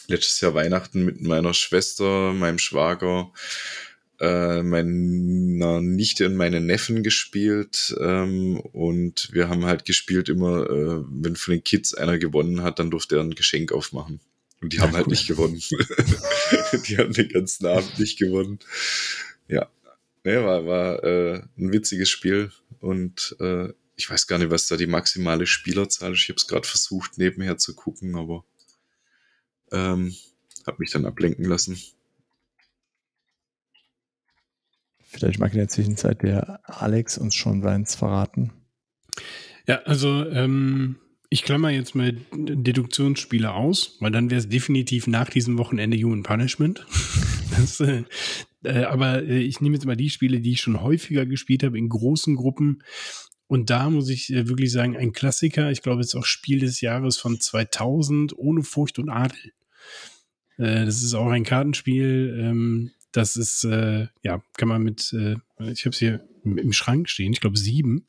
letztes Jahr Weihnachten mit meiner Schwester, meinem Schwager, äh, meiner Nichte und meinen Neffen gespielt. Ähm, und wir haben halt gespielt immer, äh, wenn von den Kids einer gewonnen hat, dann durfte er ein Geschenk aufmachen. Und die ja, haben halt nicht gewonnen. die haben den ganzen Abend nicht gewonnen. Ja, Nee, war, war äh, ein witziges Spiel und äh, ich weiß gar nicht, was da die maximale Spielerzahl ist. Ich habe es gerade versucht, nebenher zu gucken, aber ähm, habe mich dann ablenken lassen. Vielleicht mag in der Zwischenzeit der Alex uns schon seins verraten. Ja, also ähm, ich klammer jetzt mal Deduktionsspiele aus, weil dann wäre es definitiv nach diesem Wochenende Human Punishment. Das, äh, äh, aber äh, ich nehme jetzt mal die Spiele, die ich schon häufiger gespielt habe, in großen Gruppen. Und da muss ich äh, wirklich sagen, ein Klassiker, ich glaube, es ist auch Spiel des Jahres von 2000, ohne Furcht und Adel. Das ist auch ein Kartenspiel, ähm, das ist, ja, kann man mit, ich habe es hier im Schrank stehen, ich glaube sieben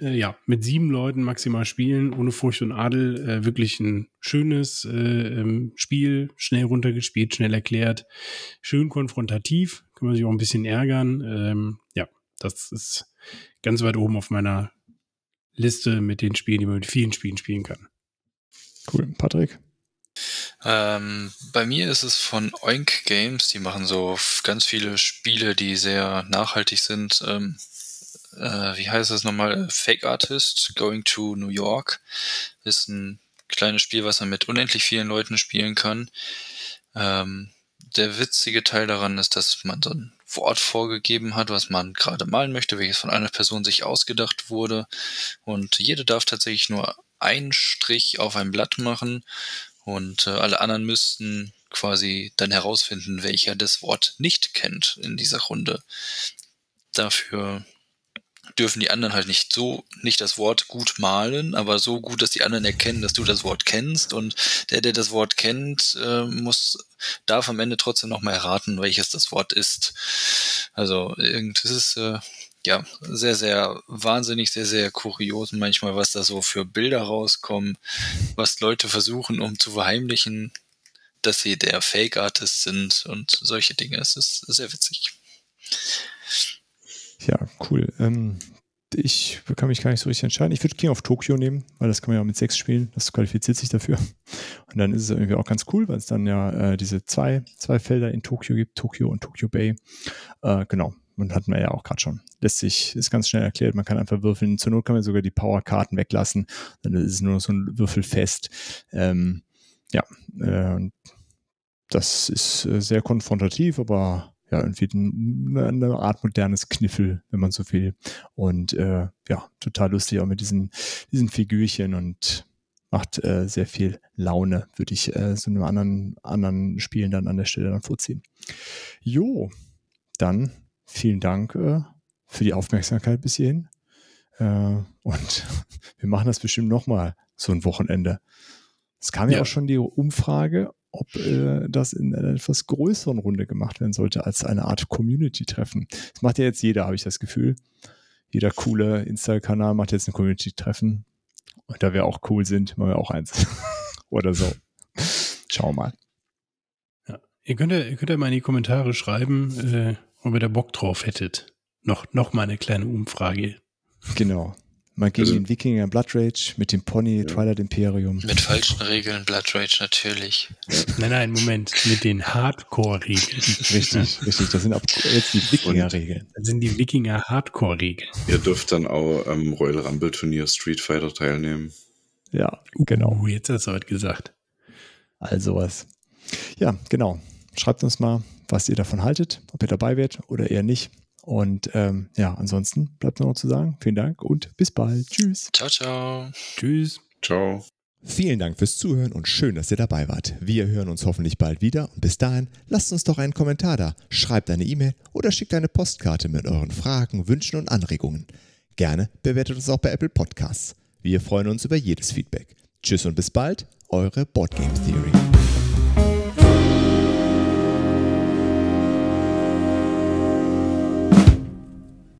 äh, ja, mit sieben Leuten maximal spielen, ohne Furcht und Adel. Äh, wirklich ein schönes äh, ähm, Spiel, schnell runtergespielt, schnell erklärt, schön konfrontativ, kann man sich auch ein bisschen ärgern. Ähm, ja, das ist ganz weit oben auf meiner Liste mit den Spielen, die man mit vielen Spielen spielen kann. Cool. Patrick? Ähm, bei mir ist es von Oink Games. Die machen so ganz viele Spiele, die sehr nachhaltig sind. Ähm, äh, wie heißt das nochmal? Fake Artist Going to New York ist ein kleines Spiel, was man mit unendlich vielen Leuten spielen kann. Ähm, der witzige Teil daran ist, dass man so ein Wort vorgegeben hat, was man gerade malen möchte, welches von einer Person sich ausgedacht wurde. Und jede darf tatsächlich nur einen Strich auf ein Blatt machen und äh, alle anderen müssten quasi dann herausfinden, welcher das Wort nicht kennt in dieser Runde. Dafür dürfen die anderen halt nicht so, nicht das Wort gut malen, aber so gut, dass die anderen erkennen, dass du das Wort kennst und der, der das Wort kennt, äh, muss, darf am Ende trotzdem nochmal erraten, welches das Wort ist. Also, das ist, äh, ja, sehr, sehr wahnsinnig, sehr, sehr kurios manchmal, was da so für Bilder rauskommen, was Leute versuchen, um zu verheimlichen, dass sie der Fake-Artist sind und solche Dinge. Es ist sehr witzig. Ja, cool. Ähm, ich kann mich gar nicht so richtig entscheiden. Ich würde King of Tokyo nehmen, weil das kann man ja auch mit sechs spielen. Das qualifiziert sich dafür. Und dann ist es irgendwie auch ganz cool, weil es dann ja äh, diese zwei, zwei Felder in Tokio gibt, Tokio und Tokyo Bay. Äh, genau. Und hatten wir ja auch gerade schon. Lässt sich, ist ganz schnell erklärt. Man kann einfach würfeln. Zur Not kann man sogar die Powerkarten weglassen. Dann ist es nur noch so ein Würfelfest. Ähm, ja, äh, das ist äh, sehr konfrontativ, aber ja, irgendwie eine Art modernes Kniffel, wenn man so will. Und äh, ja, total lustig auch mit diesen, diesen Figürchen und macht äh, sehr viel Laune, würde ich äh, so einem anderen, anderen Spielen dann an der Stelle dann vorziehen. Jo, dann vielen Dank äh, für die Aufmerksamkeit bis hierhin. Äh, und wir machen das bestimmt nochmal so ein Wochenende. Es kam ja. ja auch schon die Umfrage, ob äh, das in einer etwas größeren Runde gemacht werden sollte als eine Art Community-Treffen. Das macht ja jetzt jeder, habe ich das Gefühl. Jeder coole Insta-Kanal macht jetzt ein Community-Treffen. Und da wir auch cool sind, machen wir auch eins. Oder so. Schauen wir mal. Ja. Ihr, könnt ja, ihr könnt ja mal in die Kommentare schreiben, äh, ob ihr da Bock drauf hättet. Noch, noch mal eine kleine Umfrage. Genau. Man gegen Also- den Wikinger Blood Rage mit dem Pony Twilight Imperium. Mit falschen Regeln, Blood Rage natürlich. Nein, nein, Moment. Mit den Hardcore-Regeln. Richtig, richtig. Das sind ab jetzt die Wikinger-Regeln. Das sind die Wikinger-Hardcore-Regeln. Ihr dürft dann auch am Royal Rumble Turnier Street Fighter teilnehmen. Ja, genau. Uh, jetzt hast du was gesagt. All sowas. Ja, genau. Schreibt uns mal, was ihr davon haltet, ob ihr dabei werdet oder eher nicht. Und ähm, ja, ansonsten bleibt nur noch zu sagen, vielen Dank und bis bald. Tschüss. Ciao, ciao. Tschüss. Ciao. Vielen Dank fürs Zuhören und schön, dass ihr dabei wart. Wir hören uns hoffentlich bald wieder und bis dahin lasst uns doch einen Kommentar da, schreibt eine E-Mail oder schickt eine Postkarte mit euren Fragen, Wünschen und Anregungen. Gerne bewertet uns auch bei Apple Podcasts. Wir freuen uns über jedes Feedback. Tschüss und bis bald, eure Boardgame Theory.